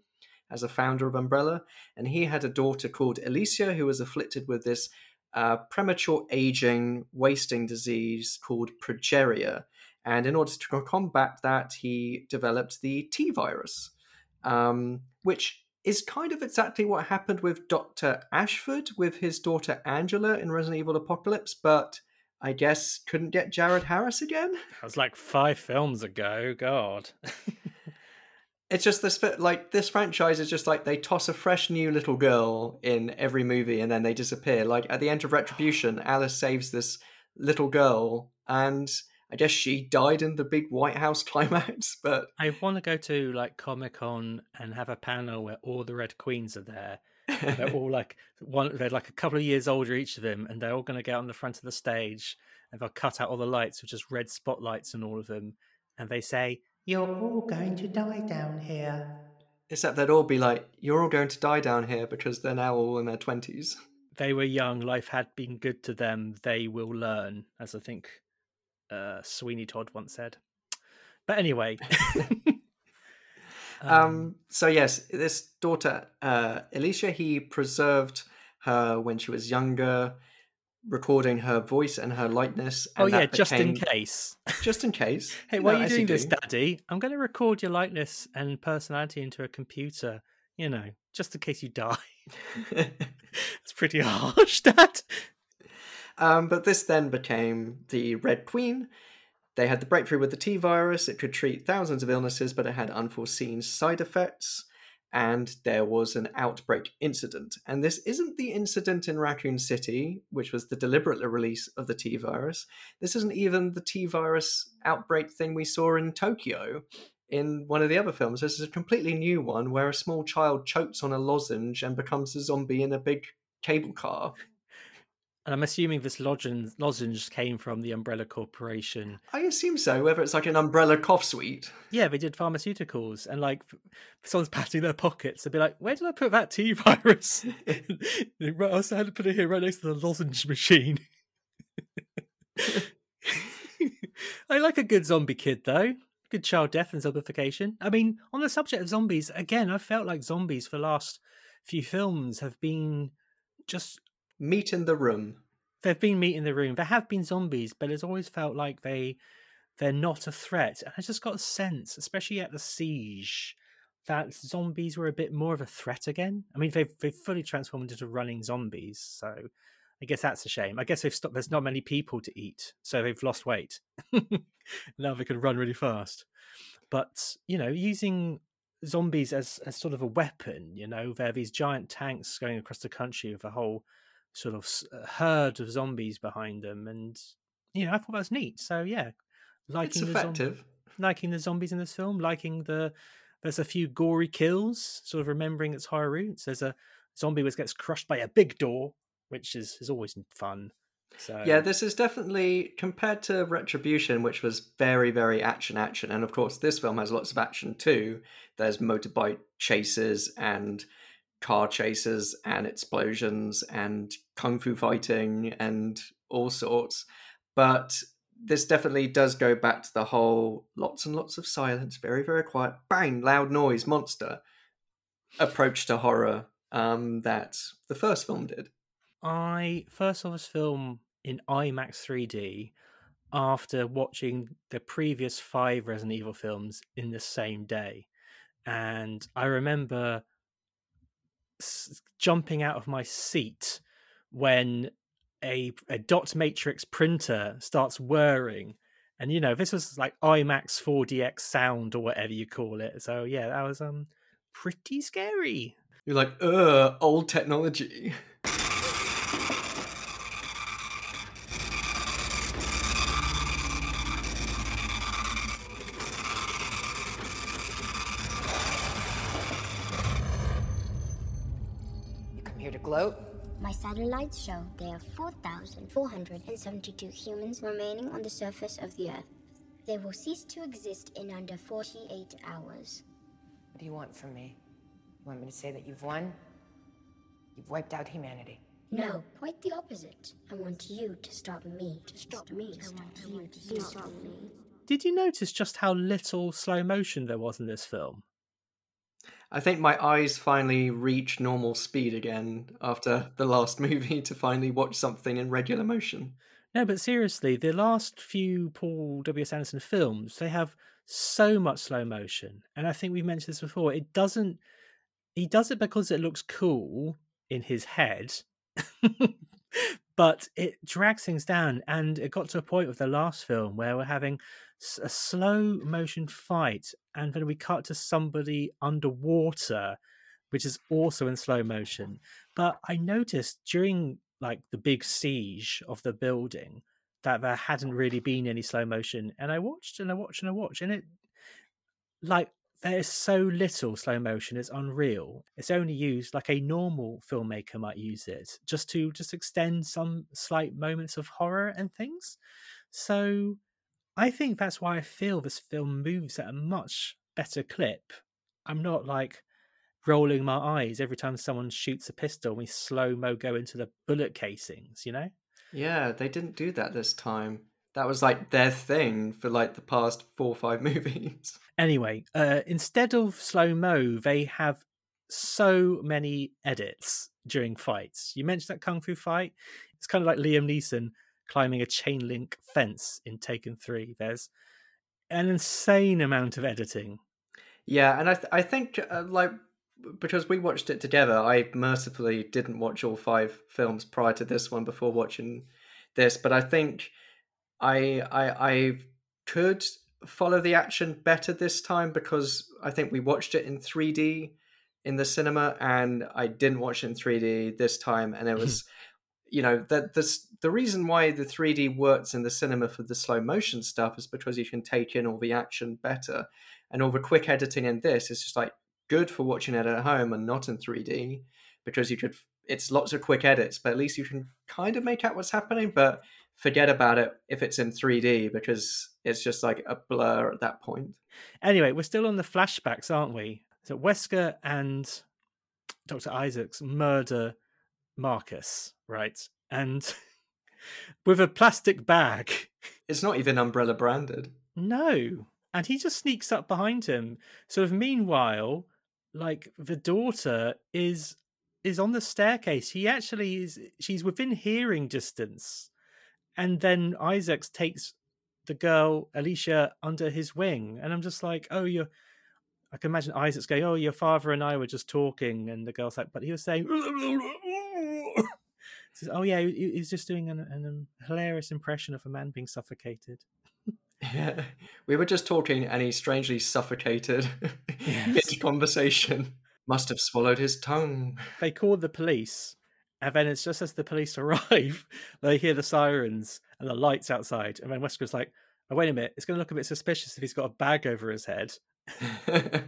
as a founder of Umbrella. And he had a daughter called Alicia, who was afflicted with this uh, premature aging, wasting disease called progeria. And in order to combat that, he developed the T virus, um, which is kind of exactly what happened with Dr. Ashford with his daughter Angela in Resident Evil Apocalypse, but I guess couldn't get Jared Harris again. That was like five films ago. God. <laughs> It's just this, like, this franchise is just like they toss a fresh new little girl in every movie and then they disappear. Like, at the end of Retribution, Alice saves this little girl, and I guess she died in the big White House <laughs> climax, but I want to go to like Comic Con and have a panel where all the Red Queens are there. They're all like one. They're like a couple of years older each of them, and they're all going to get on the front of the stage, and they'll cut out all the lights with just red spotlights on all of them, and they say, "You're all going to die down here." Except they'd all be like, "You're all going to die down here," because they're now all in their twenties. They were young. Life had been good to them. They will learn, as I think uh, Sweeney Todd once said. But anyway, <laughs> Um, so yes, this daughter, uh, Alicia, he preserved her when she was younger, recording her voice and her likeness. oh yeah, that just in case. just in case. <laughs> Hey, you why know, are you doing this, do. Daddy? I'm going to record your likeness and personality into a computer. You know, just in case you die. <laughs> it's pretty harsh, Dad. Um, but this then became the Red Queen. They had the breakthrough with the T virus. It could treat thousands of illnesses, but it had unforeseen side effects. And there was an outbreak incident. And this isn't the incident in Raccoon City, which was the deliberate release of the T virus. This isn't even the T virus outbreak thing we saw in Tokyo in one of the other films. This is a completely new one where a small child chokes on a lozenge and becomes a zombie in a big cable car. And I'm assuming this lozenge, lozenge came from the Umbrella Corporation. I assume so, whether it's like an umbrella cough sweet. Yeah, they did pharmaceuticals, and like someone's patting their pockets, they'd be like, "Where did I put that T virus?" <laughs> right, I also had to put it here right next to the lozenge machine. <laughs> I like a good zombie kid though. Good child death and zombification. I mean, on the subject of zombies, again, I felt like zombies for the last few films have been just Meat in the room. they've been meat in the room. There have been zombies, but it's always felt like they they're not a threat. And I just got a sense, especially at the siege, that zombies were a bit more of a threat again. I mean, they've they've fully transformed into running zombies, so I guess that's a shame. I guess they've stopped. There's not many people to eat, so they've lost weight. <laughs> now they can run really fast. But you know, using zombies as, as sort of a weapon, you know, there are these giant tanks going across the country with a whole sort of herd of zombies behind them, and you know, I thought that was neat. So yeah, It's liking the zom- effective. liking the zombies in this film, liking the there's a few gory kills, sort of remembering its horror roots. There's a zombie which gets crushed by a big door, which is is always fun. So Yeah, this is definitely compared to Retribution, which was very, very action action, and of course this film has lots of action too. There's motorbike chases and car chases and explosions and kung fu fighting and all sorts. But this definitely does go back to the whole lots and lots of silence, very, very quiet, bang, loud noise, monster approach to horror um, that the first film did. I first saw this film in IMAX 3D after watching the previous five Resident Evil films in the same day. And I remember jumping out of my seat when a, a dot matrix printer starts whirring. And you know, this was like IMAX 4DX sound or whatever you call it. So yeah, that was um pretty scary. You're like, ugh, old technology. <laughs> You come here to gloat? My satellites show there are 4,472 humans remaining on the surface of the Earth. They will cease to exist in under 48 hours. What do you want from me? You want me to say that you've won? You've wiped out humanity. No, quite the opposite. I want you to stop me. To stop me. I want you to stop me. Did you notice just how little slow motion there was in this film? I think my eyes finally reached normal speed again after the last <laughs> movie to finally watch something in regular motion. No, but seriously, the last few Paul W.S. Anderson films, they have so much slow motion. And I think we've mentioned this before. It doesn't, he does it because it looks cool in his head, <laughs> but it drags things down. And it got to a point with the last film where we're having a slow motion fight, and then we cut to somebody underwater, which is also in slow motion. But I noticed during like the big siege of the building that there hadn't really been any slow motion, and I watched and I watched and I watched, and it like there's so little slow motion it's unreal it's only used like a normal filmmaker might use it just to just extend some slight moments of horror and things so i think that's why i feel this film moves at a much better clip i'm not like rolling my eyes every time someone shoots a pistol and we slow mo go into the bullet casings you know Yeah, they didn't do that this time. That was like their thing for like the past four or five <laughs> movies. Anyway, uh, instead of slow mo, they have so many edits during fights. You mentioned that kung fu fight. It's kind of like Liam Neeson climbing a chain link fence in Taken Three. There's an insane amount of editing. Yeah, and I th- I think uh, like because we watched it together, I mercifully didn't watch all five films prior to this one before watching this, but I think I I I could follow the action better this time because I think we watched it in 3D in the cinema and I didn't watch it in 3D this time and it was <laughs> <laughs> you know that this the reason why the 3D works in the cinema for the slow motion stuff is because you can take in all the action better and all the quick editing in this is just like good for watching it at home and not in 3D because you could it's lots of quick edits but at least you can kind of make out what's happening but forget about it if it's in 3D because it's just like a blur at that point. Anyway, we're still on the flashbacks, aren't we? So Wesker and Dr. Isaacs murder Marcus, right? And <laughs> with a plastic bag. It's not even umbrella branded. No. And he just sneaks up behind him. Sort of meanwhile, like the daughter is is on the staircase. He actually is she's within hearing distance. And then Isaacs takes the girl Alicia under his wing. And I'm just like, oh you're I can imagine Isaac's going, Oh, your father and I were just talking and the girl's like, but he was saying Says, oh yeah, he, he's just doing an, an um, hilarious impression of a man being suffocated. Yeah. We were just talking and he strangely suffocated <laughs> Yes. mid conversation. Must have swallowed his tongue. They call the police, and then it's just as the police <laughs> arrive, they hear the sirens and the lights outside, and then Wesker's like, "Oh wait a minute, it's going to look a bit suspicious if he's got a bag over his head." <laughs> it's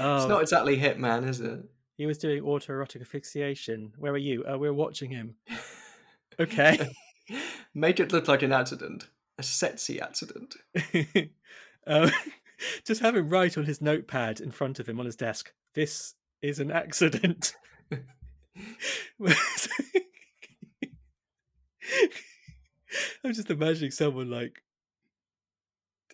Oh. not exactly Hitman, is it? He was doing autoerotic asphyxiation. Where are you? Oh, we're watching him. <laughs> Okay. <laughs> Make it look like an accident. A sexy accident. <laughs> um, just have him write on his notepad in front of him on his desk. This is an accident. I'm just imagining someone like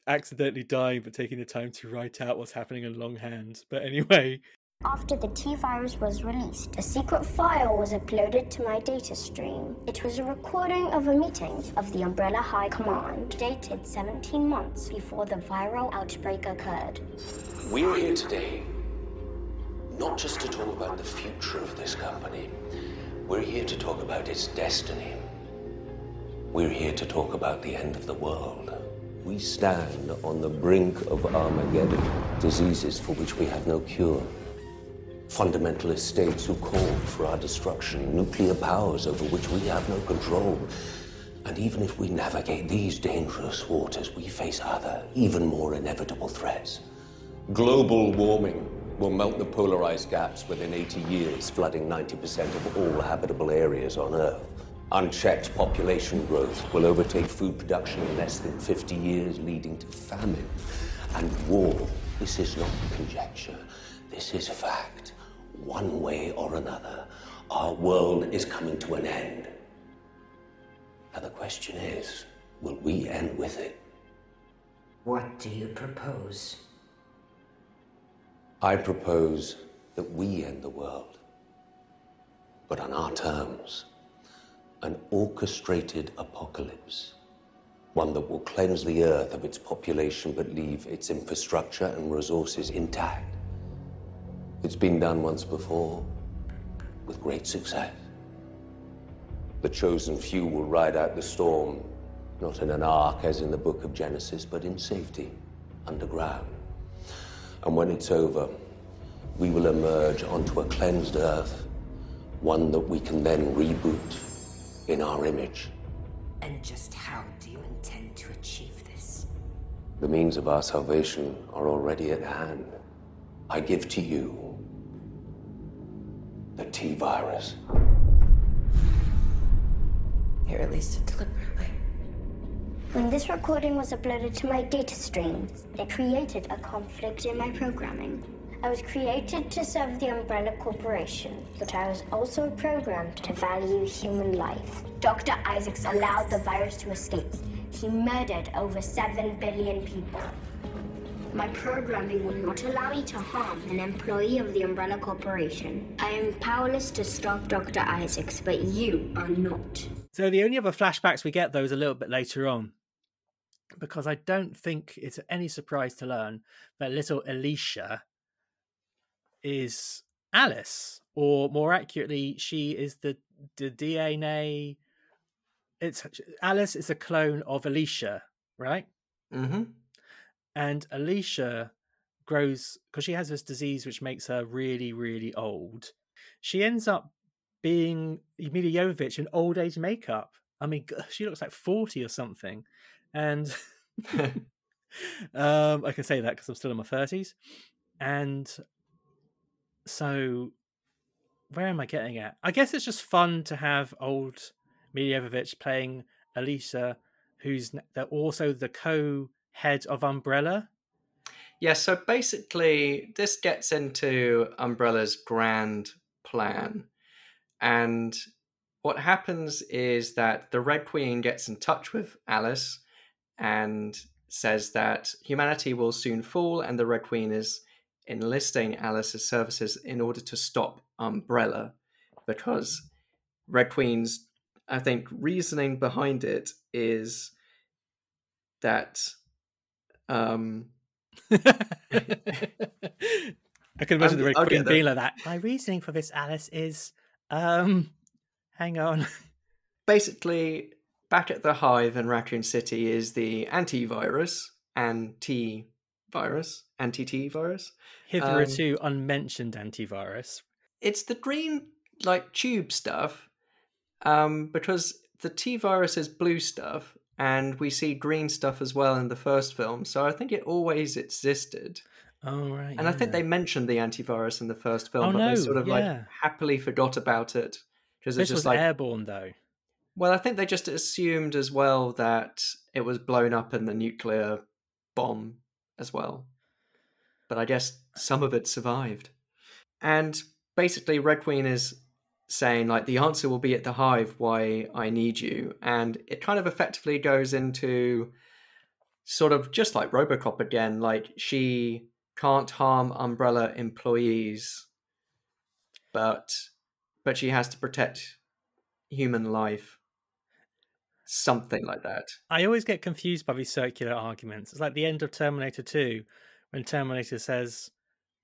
accidentally dying but taking the time to write out what's happening in longhand. But anyway, After the T virus was released, a secret file was uploaded to my data stream. It was a recording of a meeting of the Umbrella High Command, dated 17 months before the viral outbreak occurred. We're here today not just to talk about the future of this company, we're here to talk about its destiny. We're here to talk about the end of the world. We stand on the brink of Armageddon, diseases for which we have no cure. Fundamentalist states who call for our destruction, nuclear powers over which we have no control. And even if we navigate these dangerous waters, we face other, even more inevitable threats. Global warming will melt the polar ice gaps within 80 years, flooding 90% of all habitable areas on Earth. Unchecked population growth will overtake food production in less than 50 years, leading to famine and war. This is not conjecture, this is fact. One way or another, our world is coming to an end. Now, the question is will we end with it? What do you propose? I propose that we end the world, but on our terms. An orchestrated apocalypse. One that will cleanse the earth of its population but leave its infrastructure and resources intact. It's been done once before, with great success. The chosen few will ride out the storm, not in an ark as in the book of Genesis, but in safety, underground. And when it's over, we will emerge onto a cleansed earth, one that we can then reboot in our image. And just how do you intend to achieve this? The means of our salvation are already at hand. I give to you the T virus. You released it deliberately. When this recording was uploaded to my data stream, it created a conflict in my programming. I was created to serve the Umbrella Corporation, but I was also programmed to value human life. Dr. Isaacs allowed the virus to escape. He murdered over 7 billion people. My programming will not allow me to harm an employee of the Umbrella Corporation. I am powerless to stop Dr. Isaacs, but you are not. So the only other flashbacks we get though is a little bit later on. Because I don't think it's any surprise to learn that little Alicia is Alice, or more accurately, she is the the DNA. It's Alice is a clone of Alicia, right? Mm-hmm. And Alicia grows because she has this disease which makes her really, really old. She ends up being Milla Jovovich in old age makeup. I mean, she looks like forty or something, and <laughs> <laughs> um, I can say that because I'm still in my thirties. And so, where am I getting at? I guess it's just fun to have old Milla Jovovich playing Alicia, who's also the- also co-head of Umbrella. Yeah, so basically, this gets into Umbrella's grand plan. And what happens is that the Red Queen gets in touch with Alice and says that humanity will soon fall, and the Red Queen is enlisting Alice's services in order to stop Umbrella. Because Red Queen's, I think, reasoning behind it is that. Um, I can imagine I'm- the Red Queen being like that. My reasoning for this, Alice, is um, hang on. basically, back at the Hive in Raccoon City is the antivirus, anti virus, anti T virus. Hitherto unmentioned antivirus. It's the green, like, tube stuff, um, because the T virus is blue stuff, and we see green stuff as well in the first film, so I think it always existed. Oh right. And I think they mentioned the antivirus in the first film, Oh, but no, they sort of yeah. like happily forgot about it because it's just like airborne though. Well, I think they just assumed as well that it was blown up in the nuclear bomb as well. But I guess some of it survived. And basically, Red Queen is saying, like, the answer will be at the hive why I need you. And it kind of effectively goes into sort of just like Robocop again, like, she can't harm Umbrella employees but but she has to protect human life. Something like that. I always get confused by these circular arguments. It's like the end of Terminator 2 when Terminator says,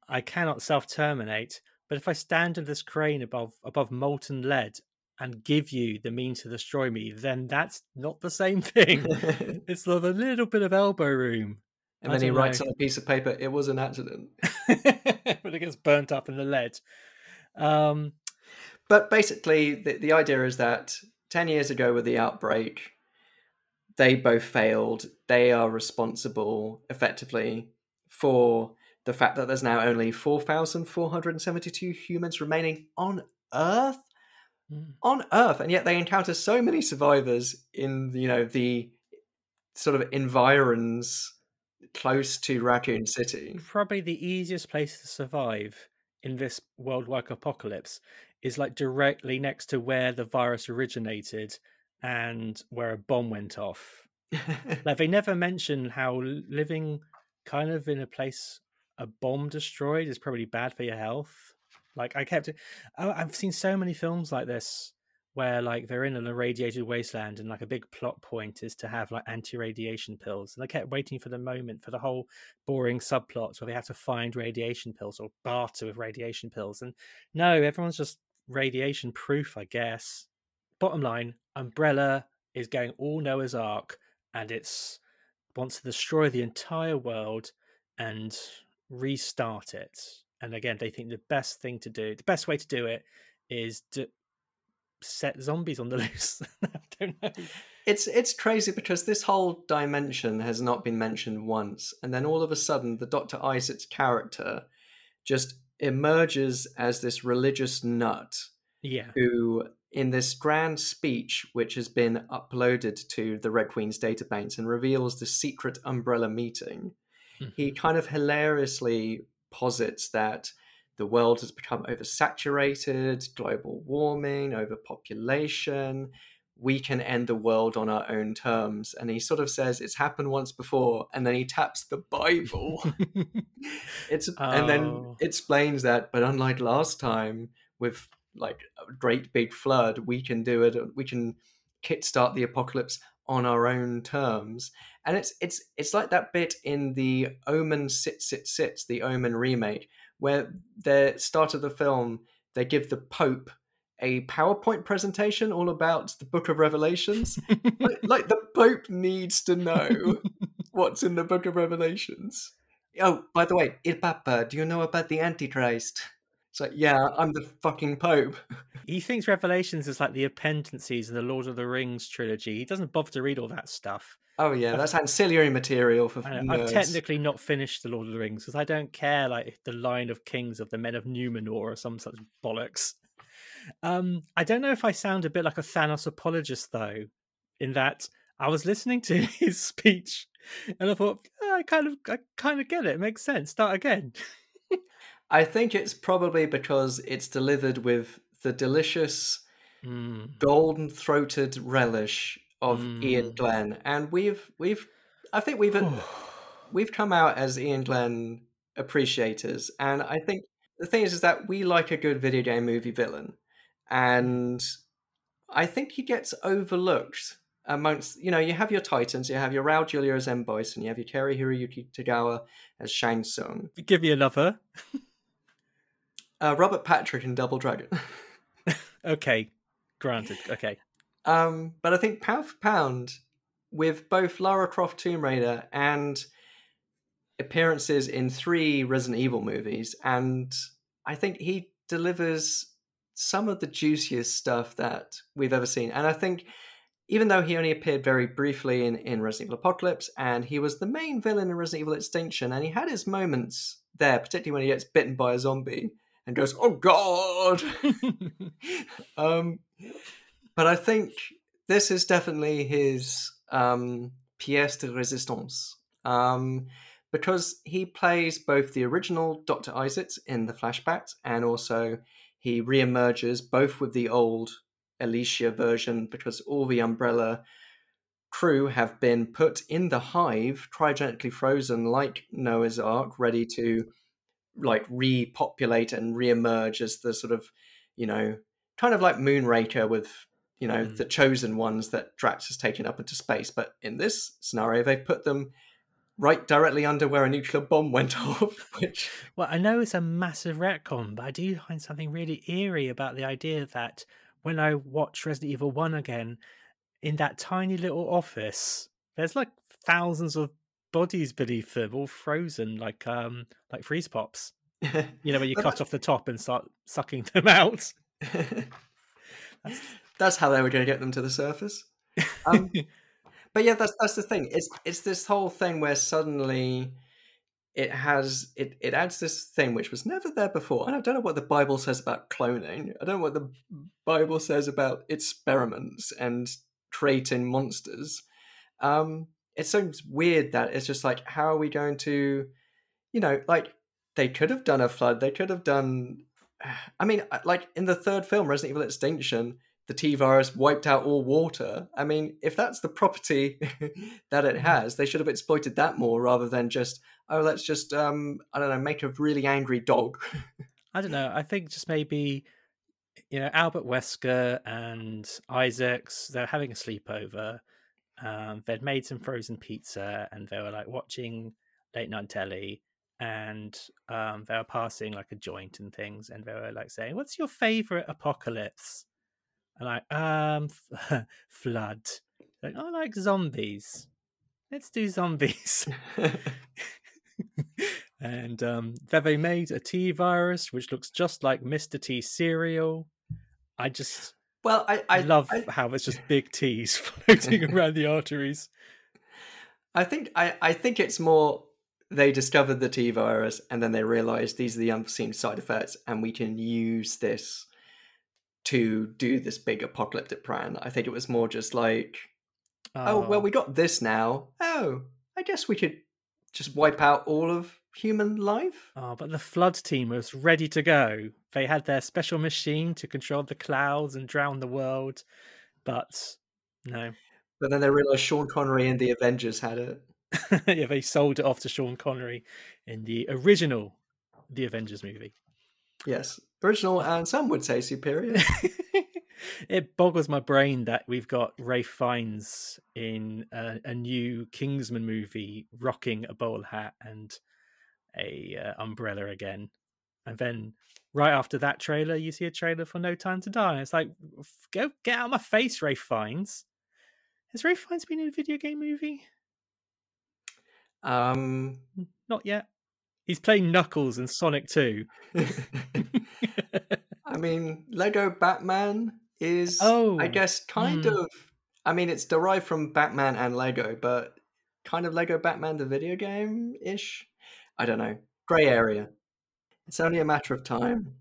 I cannot self terminate, but if I stand in this crane above above molten lead and give you the means to destroy me, then that's not the same <laughs> thing. <laughs> it's of a little bit of elbow room. And I then he don't writes know. on a piece of paper, it was an accident. <laughs> but it gets burnt up in the lead. Um, But basically, the, the idea is that 10 years ago with the outbreak, they both failed. They are responsible effectively for the fact that there's now only 4,472 humans remaining on Earth. Mm. On Earth, and yet they encounter so many survivors in you know the sort of environs close to Raccoon City. probably the easiest place to survive in this worldwide apocalypse is like directly next to where the virus originated and where a bomb went off. <laughs> Like they never mention how living kind of in a place a bomb destroyed is probably bad for your health. Like I kept, I- oh, I've seen so many films like this where like they're in an irradiated wasteland and like a big plot point is to have like anti-radiation pills and i kept waiting for the moment for the whole boring subplots where they have to find radiation pills or barter with radiation pills and no everyone's just radiation proof i guess bottom line umbrella is going all noah's ark and it's wants to destroy the entire world and restart it and again they think the best thing to do the best way to do it is to set zombies on the <laughs> loose. I don't know. It's it's crazy because this whole dimension has not been mentioned once, and then all of a sudden, the Doctor Isaacs character just emerges as this religious nut Yeah. who, in this grand speech, which has been uploaded to the Red Queen's database and reveals the secret Umbrella meeting, he mm-hmm. kind of hilariously posits that the world has become oversaturated, global warming, overpopulation. We can end the world on our own terms. And he sort of says it's happened once before, and then he taps the Bible. <laughs> <laughs> it's and then Oh. explains that, but unlike last time with like a great big flood, we can do it. We can kickstart the apocalypse on our own terms. And it's it's it's like that bit in the Omen Sit Sit Sits, the Omen remake, where the start of the film they give the Pope a PowerPoint presentation all about the Book of Revelations. like, <laughs> like the Pope needs to know what's in the Book of Revelations. Oh, by the way, Il Papa, do you know about the Antichrist? It's like, yeah, I'm the fucking Pope. <laughs> he thinks Revelations is like the appendices in the Lord of the Rings trilogy. He doesn't bother to read all that stuff. Oh yeah, that's ancillary material for I I've technically not finished the Lord of the Rings because I don't care like the line of kings of the men of Numenor or some such bollocks. Um, I don't know if I sound a bit like a Thanos apologist though, in that I was listening to <laughs> his speech and I thought "Yeah, I kind of I kind of get it. It makes sense. Start again. <laughs> I think it's probably because it's delivered with the delicious Mm. golden throated relish of Iain Mm. Glen. And we've we've I think we've we've come out as Iain Glen appreciators. And I think the thing is is that we like a good video game movie villain. And I think he gets overlooked amongst you know, you have your Titans, you have your Raul Julia as M. Bison, and you have your Cary-Hiroyuki Tagawa as Shang Tsung. Give me another. <laughs> Uh, Robert Patrick in Double Dragon. <laughs> Okay, granted. Okay. Um, but I think pound for pound, with both Lara Croft Tomb Raider and appearances in three Resident Evil movies, and I think he delivers some of the juiciest stuff that we've ever seen. And I think even though he only appeared very briefly in, in Resident Evil Apocalypse, and he was the main villain in Resident Evil Extinction, and he had his moments there, particularly when he gets bitten by a zombie and goes, "Oh God!" <laughs> um, but I think this is definitely his um, pièce de résistance um, because he plays both the original Dr. Isaacs in the flashbacks and also he reemerges both with the old Alicia version because all the Umbrella crew have been put in the hive, cryogenically frozen like Noah's Ark, ready to like repopulate and reemerge as the sort of you know kind of like Moonraker with you know Mm. the chosen ones that Drax has taken up into space. But in this scenario, they've put them right directly under where a nuclear bomb <laughs> went off, which Well, I know it's a massive retcon, but I do find something really eerie about the idea that when I watch Resident Evil 1 again, in that tiny little office, there's like thousands of bodies beneath them, all frozen, like um like freeze pops. <laughs> You know, when you cut off the top and start sucking <laughs> them out. <laughs> that's how they were going to get them to the surface. Um, but yeah, that's that's the thing. It's it's this whole thing where suddenly it has it it adds this thing which was never there before. And I don't know what the Bible says about cloning. I don't know what the Bible says about experiments and creating monsters. Um, it seems weird that it's just like, how are we going to, you know, like they could have done a flood. They could have done. <sighs> I mean, uh, like in the third film, Resident Evil Extinction, the T virus wiped out all water. I mean, if that's the property <laughs> that it has, they should have exploited that more rather than just, oh, let's just, um, I don't know, make a really angry dog. I don't know. I think just maybe, you know, Albert Wesker and Isaacs, they're having a sleepover. Um, they'd made some frozen pizza and they were like watching late night telly and um, they were passing like a joint and things and they were like saying, What's your favorite apocalypse? And I, um, <laughs> flood. Like, I like zombies. Let's do zombies. <laughs> and um, then they made a T virus which looks just like Mr. T cereal. I just well, I, I love I, how it's just big T's <laughs> floating <laughs> around the arteries. I think I, I think it's more they discovered the T virus and then they realized these are the unseen side effects and we can use this to do this big apocalyptic plan. I think it was more just like, oh, well, oh. we got this now. Oh, I guess we could just wipe out all of human life. Oh, but the flood team was ready to go. They had their special machine to control the clouds and drown the world, but no. But then they realized Sean Connery and the Avengers had it. <laughs> yeah, they sold it off to Sean Connery in the original The Avengers movie. Yes, original and some would say superior. <laughs> it boggles my brain that we've got Ralph Fiennes in a, a new Kingsman movie rocking a bowl hat and a uh, umbrella again, and then right after that trailer, you see a trailer for No Time to Die. And it's like, go get out of my face, Ralph Fiennes. Has Ralph Fiennes been in a video game movie? Um, not yet. He's playing Knuckles in Sonic 2. <laughs> I mean, Lego Batman is, oh, I guess, kind mm. of. I mean, it's derived from Batman and Lego, but kind of Lego Batman the video game ish. I don't know. Grey area. It's only a matter of time.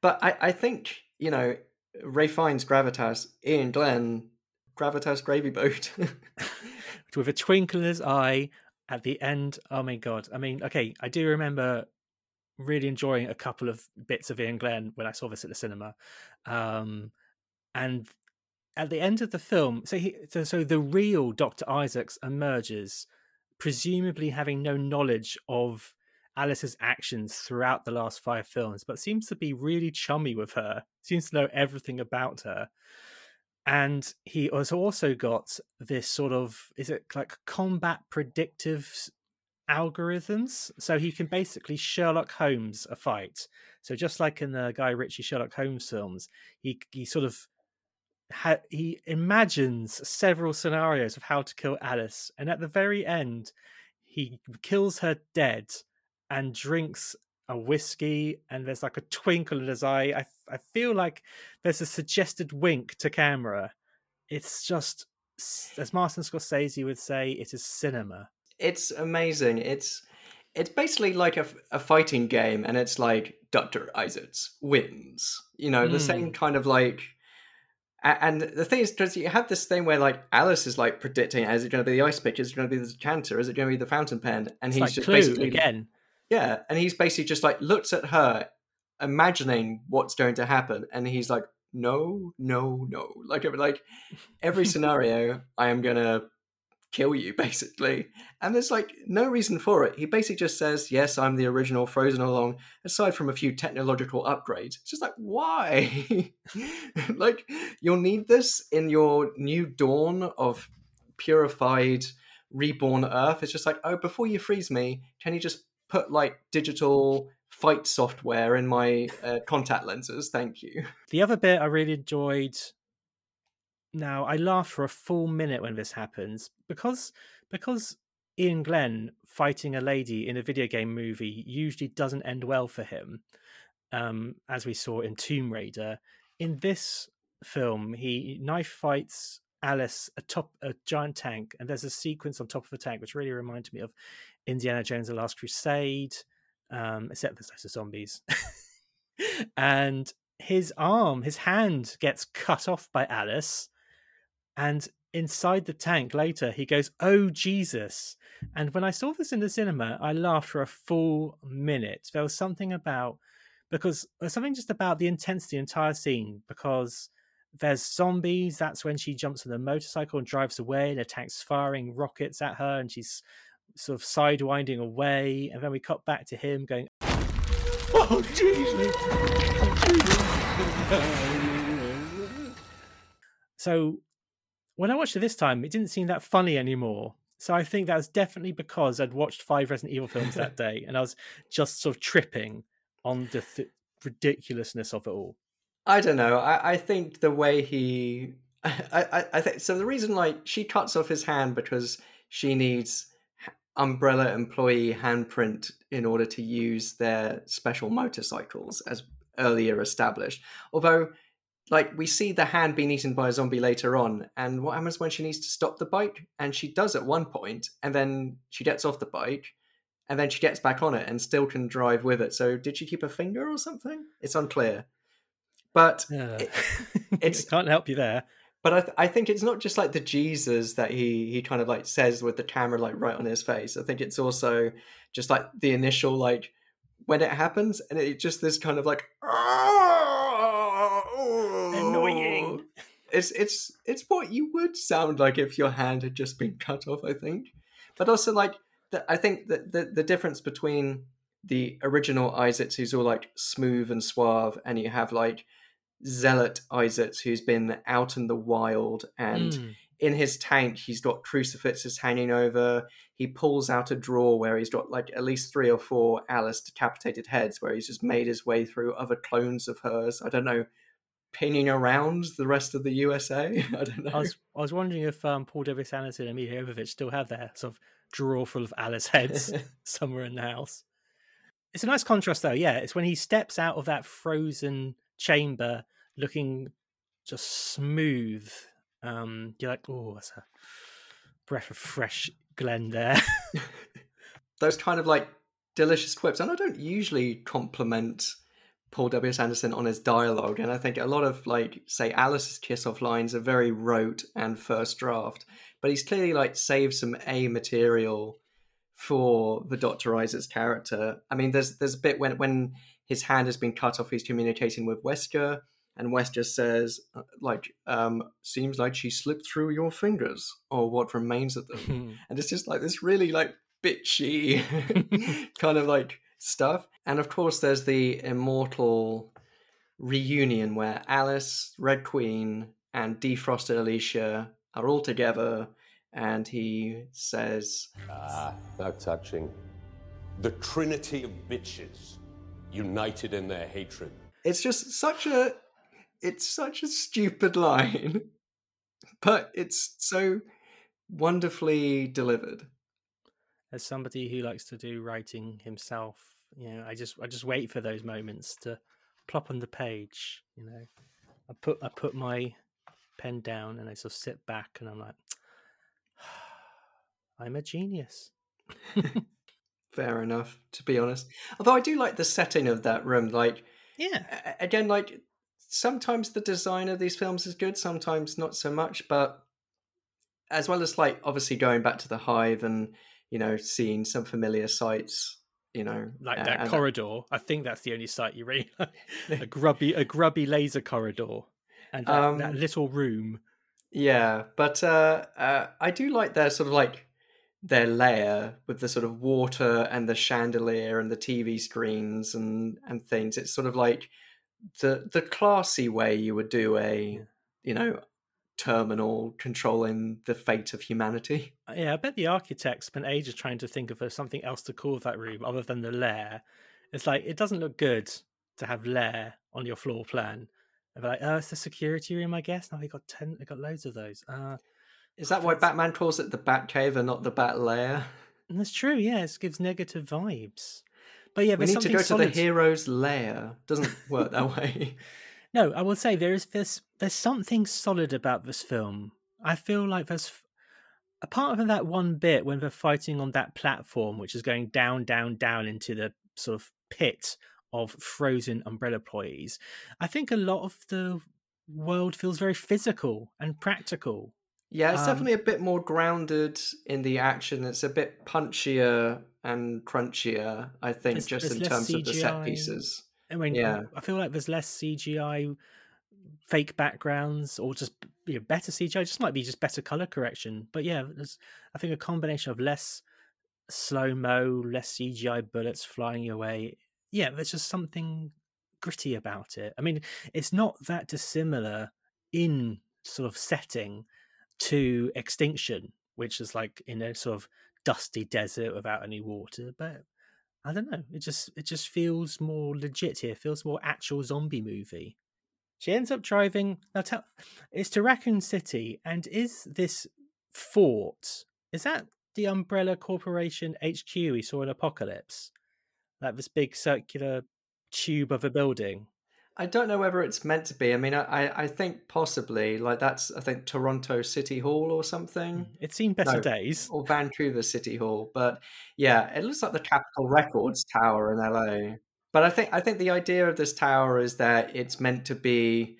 But I, I think, you know, Ralph Fiennes Gravitas, Iain Glen, Gravitas Gravy Boat. <laughs> With a twinkle in his eye at the end. Oh my god. I mean, okay, I do remember really enjoying a couple of bits of Iain Glen when I saw this at the cinema. Um, and at the end of the film, so he so, so the real Dr. Isaacs emerges, presumably having no knowledge of Alice's actions throughout the last five films, but seems to be really chummy with her, seems to know everything about her. And he has also got this sort of is it like combat predictive algorithms? So he can basically Sherlock Holmes a fight. So just like in the Guy Ritchie Sherlock Holmes films, he he sort of ha- he imagines several scenarios of how to kill Alice, and at the very end, he kills her dead and drinks a whiskey and there's like a twinkle in his eye. I I feel like there's a suggested wink to camera. It's just as Martin Scorsese would say, it is cinema. It's amazing. It's it's basically like a, a fighting game, and it's like Doctor Isaacs wins. You know, the Mm. same kind of like. And the thing is, because you have this thing where like Alice is like predicting, is it going to be the ice pick? Is it going to be the decanter? Is it going to be the fountain pen? And It's he's like just basically again. Yeah, and he's basically just like looks at her, imagining what's going to happen, and he's like, "No, no, no!" Like, like every <laughs> scenario, I am gonna kill you, <laughs> basically. And there's like no reason for it. He basically just says, Yes, I'm the original frozen along, aside from a few technological upgrades. It's just like, why? <laughs> like, you'll need this in your new dawn of purified, reborn Earth. It's just like, oh, before you freeze me, can you just put like digital fight software in my uh, contact lenses? Thank you. The other bit I really enjoyed now I laughed for a full minute when this happens because because Iain Glen fighting a lady in a video game movie usually doesn't end well for him, um, as we saw in Tomb Raider. In this film, he knife fights Alice atop a giant tank, and there's a sequence on top of a tank which really reminded me of Indiana Jones: The Last Crusade, um, except there's lots of zombies. <laughs> and his arm, his hand gets cut off by Alice, and inside the tank later, he goes, Oh, Jesus. And when I saw this in the cinema, I laughed for a full minute. There was something about, because there's something just about the intensity the entire scene, because there's zombies. That's when she jumps on the motorcycle and drives away, and the tank's firing rockets at her, and she's sort of sidewinding away. And then we cut back to him going, Oh, Jesus. <laughs> so when I watched it this time, it didn't seem that funny anymore. So I think that was definitely because I'd watched five Resident Evil films that <laughs> day, and I was just sort of tripping on the th- ridiculousness of it all. I don't know. I, I think the way he, <laughs> I, I, I think so. The reason like she cuts off his hand because she needs umbrella employee handprint in order to use their special motorcycles, as earlier established. Although like we see the hand being eaten by a zombie later on and what happens when she needs to stop the bike? And she does at one point and then she gets off the bike and then she gets back on it and still can drive with it. So did she keep a finger or something? It's unclear. But it, <laughs> it's can't help you there. but I, th- I think it's not just like the jesus that he he kind of like says with the camera like right on his face. I think it's also just like the initial like when it happens and it's just this kind of like. It's it's it's what you would sound like if your hand had just been cut off i think. But also like the, i think that the, the difference between the original Isaacs who's all like smooth and suave and you have like zealot Isaacs who's been out in the wild and Mm. in his tank he's got crucifixes hanging over. He pulls out a drawer where he's got like at least three or four alice decapitated heads where he's just made his way through other clones of hers. I don't know pinning around the rest of the usa <laughs> i don't know I was I was wondering if um, Paul W.S. Anderson and Milla Jovovich still have their sort of drawer full of Alice heads <laughs> somewhere in the house. It's a nice contrast, though. Yeah, it's when he steps out of that frozen chamber, looking just smooth. Um, you're like, oh, that's a breath of fresh Glen there. <laughs> those kind of like delicious quips and i don't usually compliment paul w. S anderson on his dialogue and i think a lot of like say alice's kiss off lines are very rote and first draft but he's clearly like saved some a material for the dr isaac's character. I mean there's there's a bit when when his hand has been cut off he's communicating with wesker and Wesker says, uh, like, um, seems like she slipped through your fingers, or what remains of them? <laughs> And it's just like this really like bitchy <laughs> kind of like stuff and of course there's the immortal reunion where alice red queen and defrosted alicia are all together and he says Ah, how touching. The trinity of bitches, united in their hatred. it's just such a it's such a stupid line <laughs> but it's so wonderfully delivered As somebody who likes to do writing himself, you know, I just I just wait for those moments to plop on the page. You know, I put I put my pen down and I sort of sit back and I'm like, <sighs> I'm a genius. <laughs> fair enough to be honest although i do like the setting of that room like Yeah, again like sometimes the design of these films is good sometimes not so much but as well as like obviously going back to the hive and you know seeing some familiar sights you know like that corridor. I think that's the only sight you really <laughs> a <laughs> grubby a grubby laser corridor and that, that Um, little room. Yeah, but uh, uh, I do like their sort of like their layer with the sort of water and the chandelier and the TV screens and and things. It's sort of like the the classy way you would do a you know terminal controlling the fate of humanity. Yeah, I bet the architects spent ages trying to think of uh, something else to call that room other than the lair. It's like it doesn't look good to have lair on your floor plan. And they're like, oh, it's the security room, I guess. Now they got ten, they got loads of those. Uh, Is that why Batman calls it the Bat Cave and not the Bat Lair? and that's true. Yeah, it gives negative vibes. But yeah, We need to go to the hero's lair. Doesn't work that <laughs> way. No, I will say there is there's there's something solid about this film. I feel like there's apart from that one bit when they're fighting on that platform, which is going down, down, down into the sort of pit of frozen umbrella employees. I think a lot of the world feels very physical and practical. Yeah, it's Um, definitely a bit more grounded in the action. It's a bit punchier and crunchier, I think, just in terms of the set pieces. I mean, Yeah. I feel like there's less CGI, fake backgrounds, or just you know, better CGI. Just might be just better color correction. But yeah, there's I think a combination of less slow mo, less CGI bullets flying away. Yeah, there's just something gritty about it. I mean, it's not that dissimilar in sort of setting to Extinction, which is like in a sort of dusty desert without any water, but I don't know. It just it just feels more legit here. It feels more actual zombie movie. She ends up driving now. Tell it's to Raccoon City, and is this fort? Is that the Umbrella Corporation HQ we saw in Apocalypse? Like this big circular tube of a building. I don't know whether it's meant to be. I mean, I, I- think possibly, like that's, I think, Toronto City Hall or something. Mm, it's seen better No. days. Or Vancouver City Hall, but yeah, it looks like the Capitol Records Tower in LA. But I think I think the idea of this tower is that it's meant to be,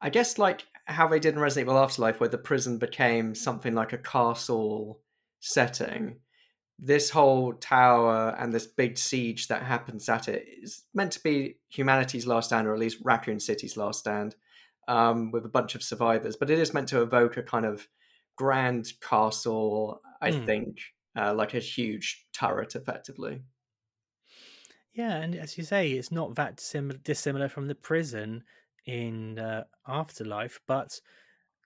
I guess, like how they did in Resident Evil Afterlife, where the prison became something like a castle setting. This whole tower and this big siege that happens at it is meant to be humanity's last stand, or at least Raccoon City's last stand, um, with a bunch of survivors. But it is meant to evoke a kind of grand castle, I Hmm. think, uh, like a huge turret, effectively. Yeah, and as you say, it's not that sim- dissimilar from the prison in uh, Afterlife, but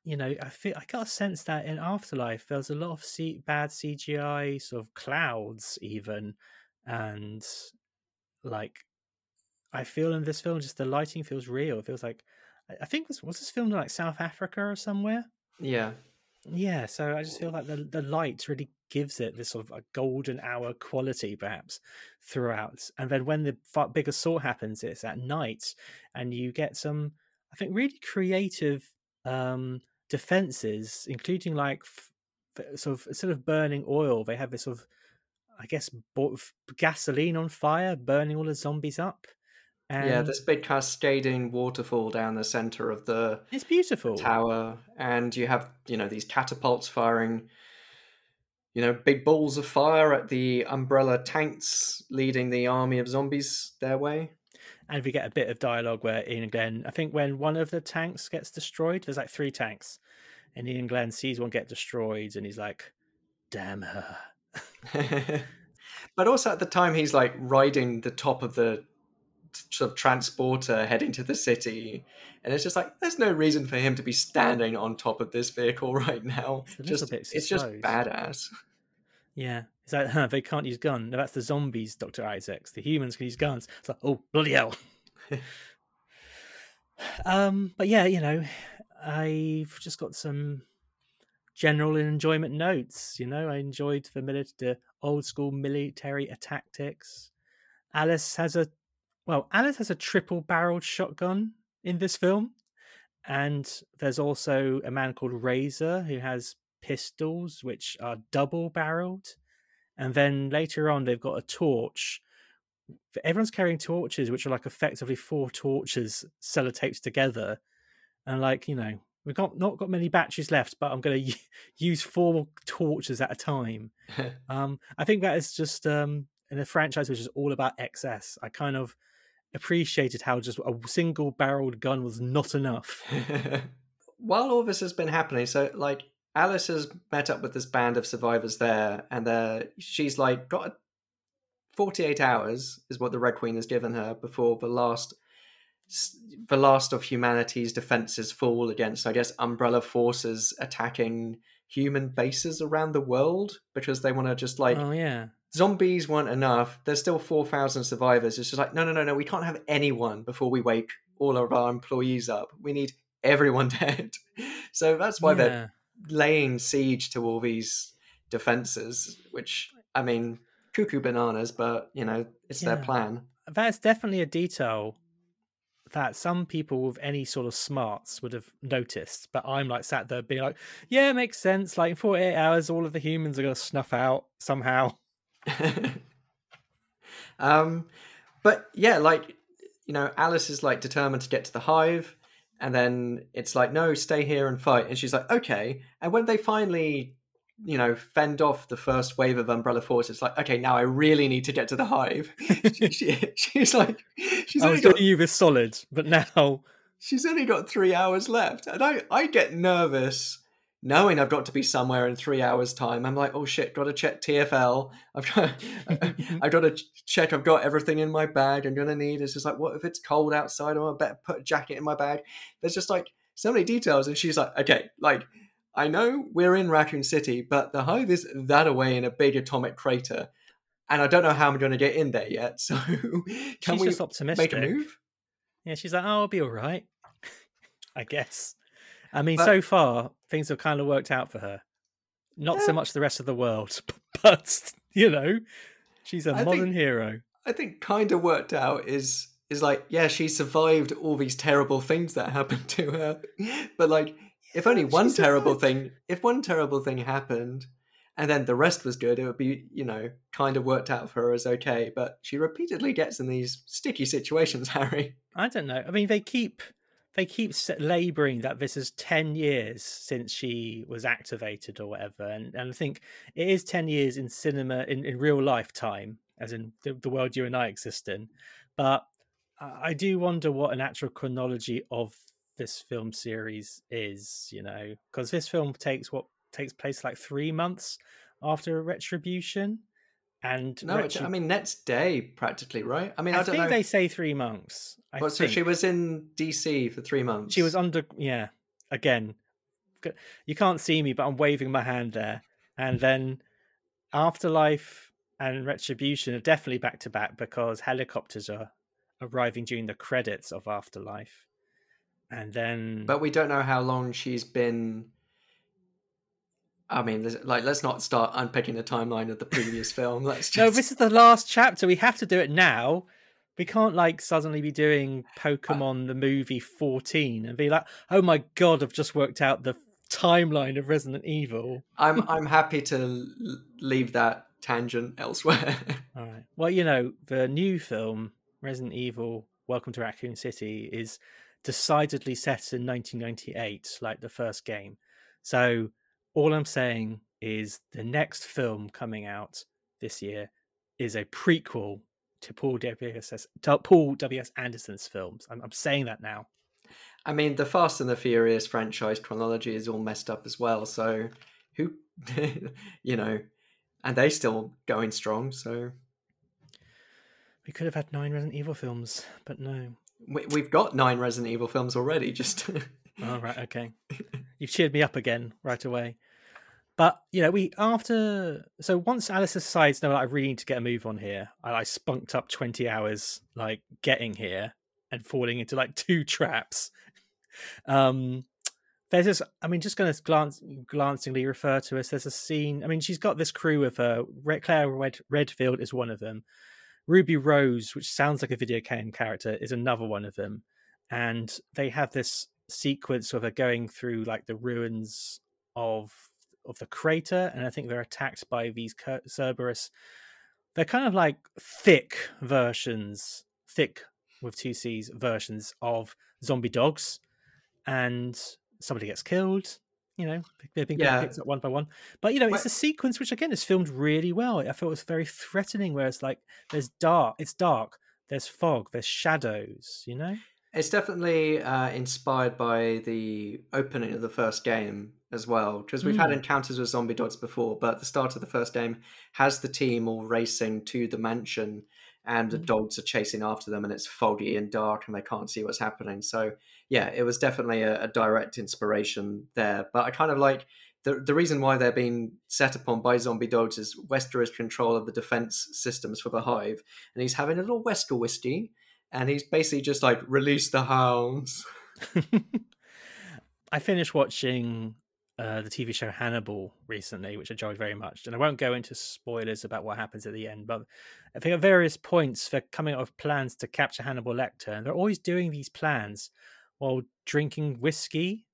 you know, I feel I got a sense that in Afterlife there was a lot of C- bad CGI, sort of clouds, even, and like I feel in this film, just the lighting feels real. It feels like I- think this was this filmed in like South Africa or somewhere. Yeah. Yeah, so I just feel like the the light really gives it this sort of a golden hour quality, perhaps throughout. And then when the fa- big assault happens, it's at night, and you get some, I think, really creative um defenses, including like f- sort of instead of burning oil, they have this sort of, I guess, bo- gasoline on fire, burning all the zombies up. And yeah, this big cascading waterfall down the center of the it's beautiful. tower, and you have, you know, these catapults firing, you know, big balls of fire at the umbrella tanks leading the army of zombies their way. And we get a bit of dialogue where Iain and Glen, I think when one of the tanks gets destroyed, there's like three tanks, and Iain Glen sees one get destroyed, and he's like, "Damn her!" <laughs> but also at the time, he's like riding the top of the sort of transporter heading to the city, and it's just like there's no reason for him to be standing on top of this vehicle <laughs> right now. It's just it's just badass. Yeah, he's like, huh, "They can't use guns. No, that's the zombies, Doctor Isaacs. The humans can use guns." It's like, "Oh bloody hell!" <laughs> um, but yeah, you know, I've just got some general enjoyment notes. You know, I enjoyed the mili- the old school military tactics. Alice has a well, Alice has a triple barreled shotgun in this film. And there's also a man called Razor who has pistols which are double barreled. And then later on they've got a torch. Everyone's carrying torches, which are like effectively four torches sellotaped together. And like, you know, we've got not got many batteries left, but I'm gonna <laughs> use four torches at a time. <laughs> Um, I think that is just um, in a franchise which is all about excess. I kind of appreciated how just a single barreled gun was not enough. <laughs> while all this has been happening, so like Alice has met up with this band of survivors there, and she's like got 48 hours is what the Red Queen has given her before the last the last of humanity's defenses fall against, I guess, Umbrella forces attacking human bases around the world because they want to just like oh yeah, zombies weren't enough. There's still 4,000 survivors. It's just like, no, no, no, no. We can't have anyone before we wake all of our employees up. We need everyone <laughs> dead. So that's why yeah. they're laying siege to all these defenses, which, I mean, cuckoo bananas, but, you know, it's their plan. That's definitely a detail that some people with any sort of smarts would have noticed. But I'm like sat there being like, yeah, it makes sense. Like in 48 hours, all of the humans are going to snuff out somehow. <laughs> um, but yeah, like you know, Alice is like determined to get to the hive, and then it's like, no, stay here and fight. And she's like, okay. And when they finally, you know, fend off the first wave of Umbrella Force, it's like, okay, now I really need to get to the hive. <laughs> she, she- she's like, she's I only got you this solid, but now she's only got three hours left, and I I get nervous knowing I've got to be somewhere in three hours' time. I'm like, oh shit, got to check TFL. <laughs> I've got <laughs> I've got to check I've got everything in my bag. I'm gonna need. It's just like, what if it's cold outside? Oh, I better put a jacket in my bag. There's just like so many details, and she's like, okay, like. I know we're in Raccoon City, but the hive is that away in a big atomic crater, and I don't know how I'm going to get in there yet. <laughs> So, can she's we just optimistic. make a move? Yeah, she's like, oh, I'll be all right. I guess. I mean, But- so far, things have kind of worked out for her. Not so much the rest of the world, <laughs> but, you know, she's a I modern think- hero. I think kind of worked out is is like yeah she survived all these terrible things that <laughs> happened to her but like if only Yeah, one terrible thing if one terrible thing happened and then the rest was good it would be you know kind of worked out for her as okay but she repeatedly gets in these sticky situations <laughs> harry I don't know. I mean, they keep they keep laboring that this is 10 years since she was activated or whatever and, and i think it is 10 years in cinema in, in real life time as in the, the world you and i exist in but I do wonder what an actual chronology of this film series is, you know, because this film takes what takes place like three months after a Retribution, and no i mean next day practically right i mean i, I, think know they say three months. I Well, so she was in dc for three months She was under, yeah. Again, you can't see me, but I'm waving my hand there. And then Afterlife and Retribution are definitely back to back because helicopters are arriving during the credits of Afterlife. And then, but we don't know how long she's been i mean like let's not start unpicking the timeline of the previous film let's just no, this is the last chapter. We have to do it now. We can't like suddenly be doing Pokemon the movie 14 and be like, oh my god, I've just worked out the timeline of Resident Evil. i'm <laughs> i'm happy to leave that tangent elsewhere <laughs> All right. Well, you know, the new film, Resident Evil Welcome to Raccoon City, is decidedly set in 1998, like the first game. So, all I'm saying is the next film coming out this year is a prequel to Paul W.S. to Paul W.S. Anderson's films. I'm, I'm saying that now. i mean the fast and the furious franchise chronology is all messed up as well so who <laughs> you know and they still going strong so We could have had nine Resident Evil films, but no. we, we've got nine resident evil films already just All right, <laughs> okay. You've cheered me up again right away. But you know, we after so once Alice decides, no, like, I really need to get a move on here. I, I spunked up twenty hours, like getting here and falling into like two <laughs> traps. Um, there's this. I mean, just going to glance glancingly refer to us. There's a scene. I mean, she's got this crew with her. Red, Claire Red, Redfield is one of them. Ruby Rose, which sounds like a video game character, is another one of them. And they have this sequence of her going through like the ruins of of the crater, and I think they're attacked by these Cerberus. They're kind of like thick versions, thick with two C's versions of zombie dogs, and somebody gets killed. You know, they're being Yeah. picked up one by one. But you know, it's a sequence which again is filmed really well. I felt it was very threatening. Where it's like there's dark, it's dark. There's fog. There's shadows. You know. It's definitely uh, inspired by the opening of the first game as well, because we've had Mm. encounters with zombie dogs before, but the start of the first game has the team all racing to the mansion, and the Mm. dogs are chasing after them, and it's foggy and dark, and they can't see what's happening. So, yeah, it was definitely a, a direct inspiration there. But I kind of like the the reason why they're being set upon by zombie dogs is Wesker's control of the defense systems for the hive, and he's having a little Wesker whiskey, and he's basically just like release the hounds. <laughs> I finished watching uh, the TV show Hannibal recently, which I enjoyed very much. And I won't go into spoilers about what happens at the end, but I think at various points they're coming up with plans to capture Hannibal Lecter, and they're always doing these plans while drinking whiskey.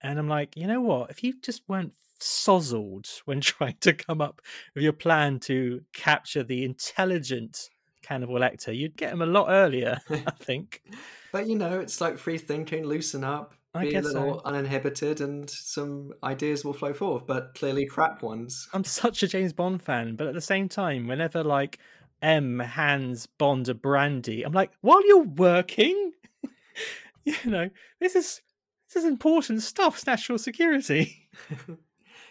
And I'm like, you know what? If you just weren't sozzled when <laughs> trying to come up with your plan to capture the intelligent Hannibal Lecter, you'd get him a lot earlier, <laughs> I think. But you know, it's like free thinking, loosen up, I be a little so. uninhibited, and some ideas will flow forth. But clearly, crap ones. I'm such a James Bond fan, but at the same time, whenever like M hands Bond a brandy, I'm like, while you're working, <laughs> you know, this is this is important stuff. It's national security. <laughs>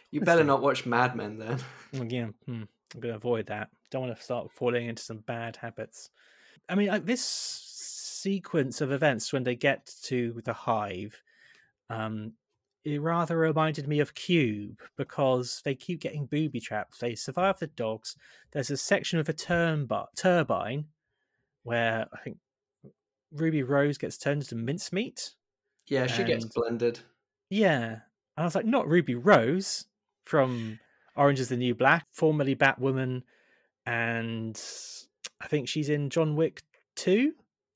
You better not watch Mad Men then. Yeah, hmm, I'm going to avoid that. Don't want to start falling into some bad habits. I mean, like this sequence of events when they get to the hive, um, it rather reminded me of Cube because they keep getting booby trapped. They survive the dogs. There's a section of a turb- turbine where I think Ruby Rose gets turned into mincemeat. Yeah, she gets blended. Yeah. And I was like, not Ruby Rose from Orange is the New Black, formerly Batwoman, and I think she's in John Wick 2.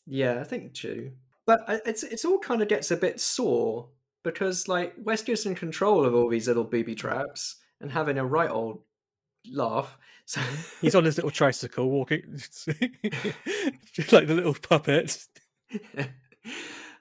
Yeah, I think 2. But it's it's all kind of gets a bit sore because like Wesker's in control of all these little booby traps and having a right old laugh. So He's on his little tricycle walking, just <laughs> like the little puppet. <laughs>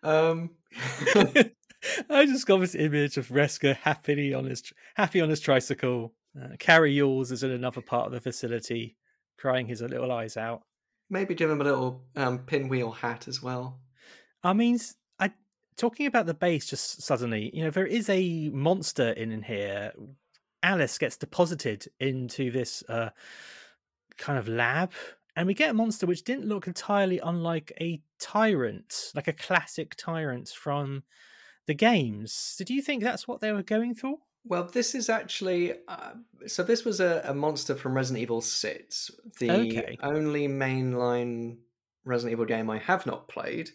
um <laughs> I just got this image of Wesker happily on his happy on his tricycle. Uh, Carrie Yules is in another part of the facility, crying his little eyes out. maybe give him a little um, pinwheel hat as well. I mean, I talking about the base just suddenly. You know, there is a monster in, in here. Alice gets deposited into this uh, kind of lab, and we get a monster which didn't look entirely unlike a tyrant, like a classic tyrant from the games. Did you think that's what they were going for? Well, this is actually uh, so. This was a, a monster from Resident Evil Six, the Okay. only mainline Resident Evil game I have not played,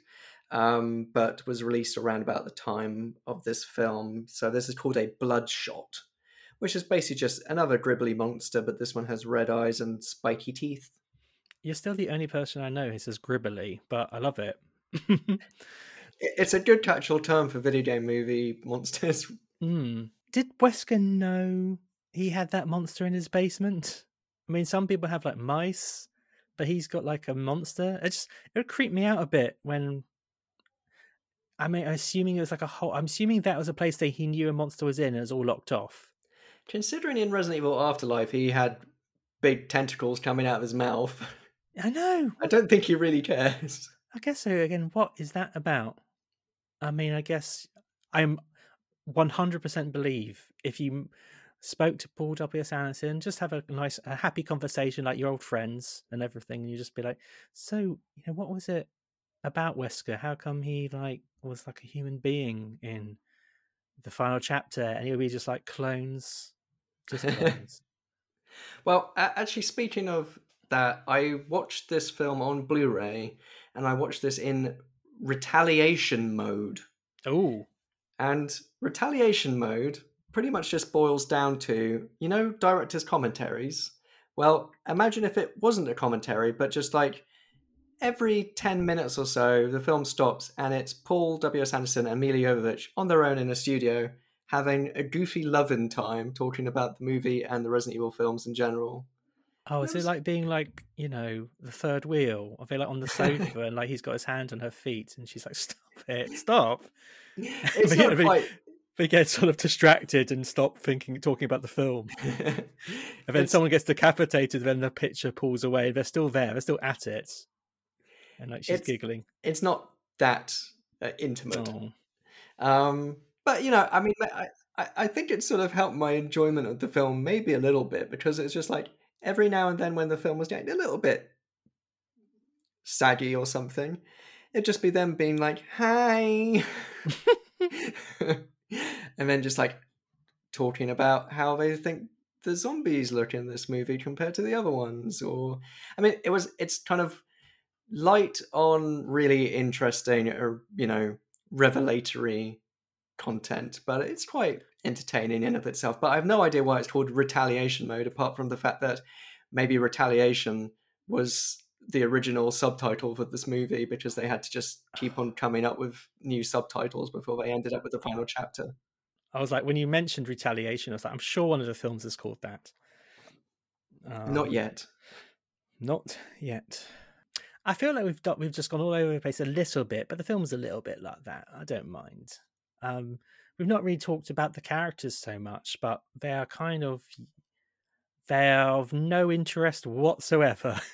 um, but was released around about the time of this film. So this is called a Bloodshot, which is basically just another gribbly monster, but this one has red eyes and spiky teeth. You're still the only person I know who says gribbly, but I love it. <laughs> It's a good catch-all term for video game movie monsters. Hmm. Did Wesker know he had that monster in his basement? I mean, some people have like mice, but he's got like a monster. It just it would creep me out a bit when. I mean, I'm assuming it was like a whole. I'm assuming that was a place that he knew a monster was in and it was all locked off. Considering in Resident Evil Afterlife he had big tentacles coming out of his mouth, I know. I don't think he really cares. I guess so. Again, what is that about? I mean, I guess I'm 100% believe if you spoke to Paul W. S. Anderson, just have a nice, a happy conversation like your old friends and everything, and you just be like, so, you know, what was it about Wesker? How come he like was like a human being in the final chapter, and he'll be just like clones, just clones. <laughs> Well, actually, speaking of that, I watched this film on Blu-ray, and I watched this in retaliation mode. oh, And retaliation mode pretty much just boils down to, you know, director's commentaries. Well, imagine if it wasn't a commentary, but just like every 10 minutes or so, the film stops and it's Paul W.S. Anderson and Milla Jovovich on their own in a studio having a goofy loving time talking about the movie and the Resident Evil films in general. Oh, is it like being like you know the third wheel? I feel like on the <laughs> sofa and like he's got his hand on her feet and she's like, "Stop it, stop!" <laughs> It's But, not quite. They get sort of distracted and stop thinking, talking about the film. <laughs> And then It's- someone gets decapitated. Then the picture pulls away. They're still there. They're still at it, and like she's It's- giggling. it's not that uh, intimate. Oh. Um, but you know, I mean, I, I I think it sort of helped my enjoyment of the film maybe a little bit because it's just like every now and then when the film was getting a little bit saggy or something, it'd just be them being like, "Hi," <laughs> and then just like talking about how they think the zombies look in this movie compared to the other ones or i mean it was it's kind of light on really interesting or you know revelatory content but it's quite entertaining in of itself. But i have no idea why it's called retaliation mode apart from the fact that maybe retaliation was the original subtitle for this movie because they had to just keep on coming up with new subtitles before they ended up with the final chapter I was like, when you mentioned retaliation, I was like, I'm sure one of the films is called that. not Um, yet Not yet. I feel like we've done, we've just gone all over the place a little bit, but the film's a little bit like that. I don't mind. Um, we've not really talked about the characters so much, but they are kind of they are of no interest whatsoever. <laughs>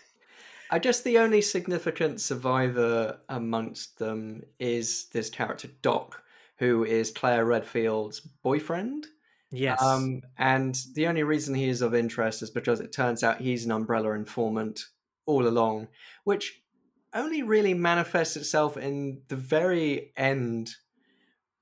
I guess the only significant survivor amongst them is this character Doc, who is Claire Redfield's boyfriend. yes. Um, and the only reason he is of interest is because it turns out he's an umbrella informant all along, which only really manifests itself in the very end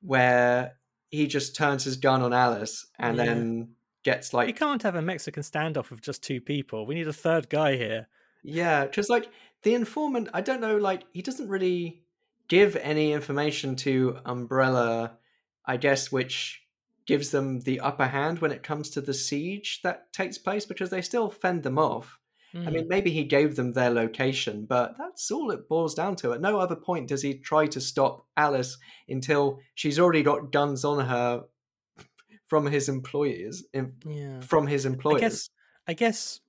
where he just turns his gun on Alice and Yeah. then gets like. you can't have a Mexican standoff with just two people. We need a third guy here. Yeah, because like the informant, I don't know, like he doesn't really give any information to Umbrella, I guess, which gives them the upper hand when it comes to the siege that takes place because they still fend them off. I Hmm. mean, maybe he gave them their location, but that's all it boils down to. At no other point does he try to stop Alice until she's already got guns on her <laughs> from his employees, yeah. from his employers. I guess I guess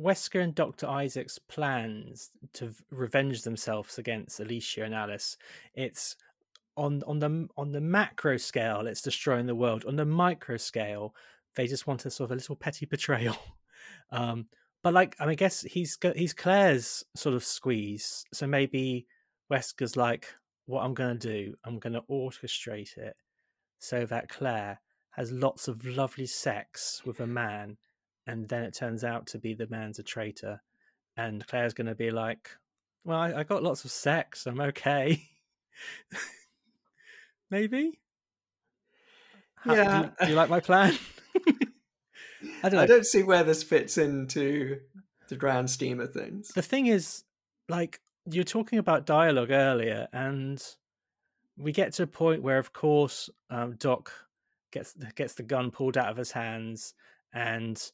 Wesker and Dr. Isaac's plans to revenge themselves against Alicia and Alice, it's on on the on the macro scale, it's destroying the world. On the micro scale, they just want a sort of a little petty <laughs> betrayal. Um, but like, I mean, I guess he's he's Claire's sort of squeeze, so maybe Wesker's like, what I'm gonna do, I'm gonna orchestrate it so that Claire has lots of lovely sex with a man and then it turns out to be the man's a traitor and claire's going to be like well I, I got lots of sex i'm okay <laughs> maybe How- do you- Yeah. do, you, like my plan <laughs> i don't know I don't see where this fits into the grand scheme of things. the thing is like you're talking about dialogue earlier and we get to a point where of course um, doc gets gets the gun pulled out of his hands and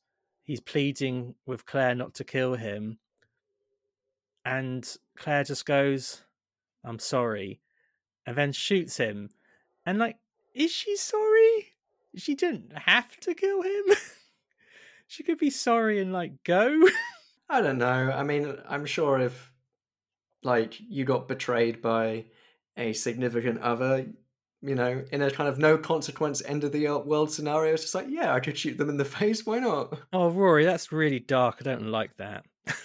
he's pleading with claire not to kill him. And claire just goes i'm sorry and then shoots him. And like is she sorry? She didn't have to kill him? <laughs> She could be sorry and like go. I don't know. I mean, I'm sure if like you got betrayed by a significant other, you know, in a kind of no consequence end of the world scenario, it's just like, yeah, I could shoot them in the <laughs> face. Why not? Oh, Rory, that's really dark. I don't like that.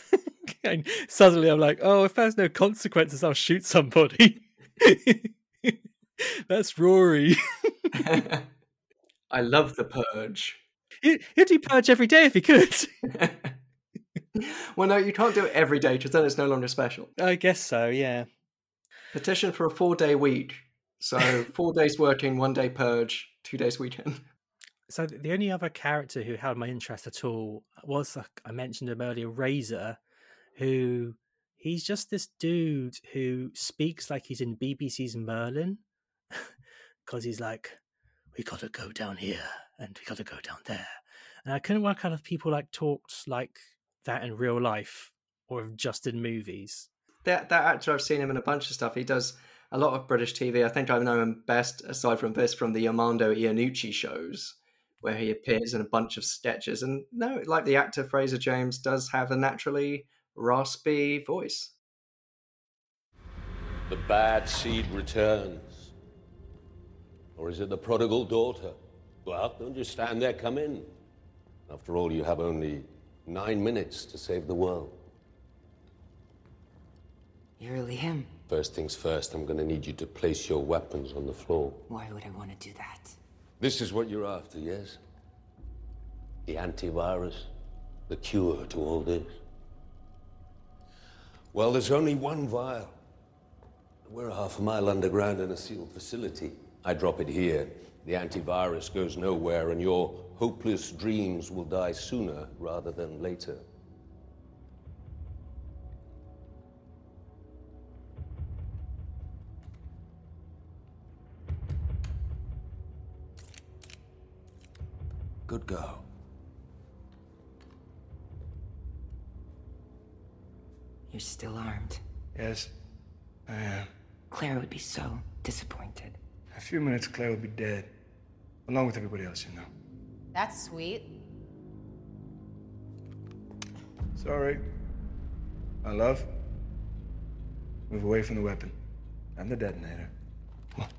<laughs> and suddenly I'm like, oh, if there's no consequences, I'll shoot somebody. <laughs> that's Rory. I love the purge. He'd, he'd do purge every day if he could. well, no, you can't do it every day because then it's no longer special. I guess so, yeah. Petition for a four day week. So four days working, one day purge, two days weekend. <laughs> So the only other character who held my interest at all was, like I mentioned him earlier, Razor, who he's just this dude who speaks like he's in BBC's Merlin <laughs> because he's like, we gotta go down here and we gotta go down there. And I couldn't work out if people like talked like that in real life or just in movies. That that actor, I've seen him in a bunch of stuff. He does a lot of British TV. I think I know him best, aside from this, from the Armando Iannucci shows, where he appears in a bunch of sketches. And no, like the actor Fraser James does have a naturally raspy voice. The bad seed returns. Or is it the prodigal daughter? Well, don't just stand there, come in. After all, you have only nine minutes to save the world. You're really him. First things first, I'm gonna need you to place your weapons on the floor. Why would I want to do that? This is what you're after, yes? The antivirus? The cure to all this? Well, there's only one vial. We're a half a mile underground in a sealed facility. I drop it here. The antivirus goes nowhere, and your hopeless dreams will die sooner rather than later. Good girl. You're still armed. Yes, I am. Claire would be so disappointed. In a few minutes, Claire would be dead. Along with everybody else, you know. That's sweet. Sorry. My love. Move away from the weapon. And the detonator. Come on.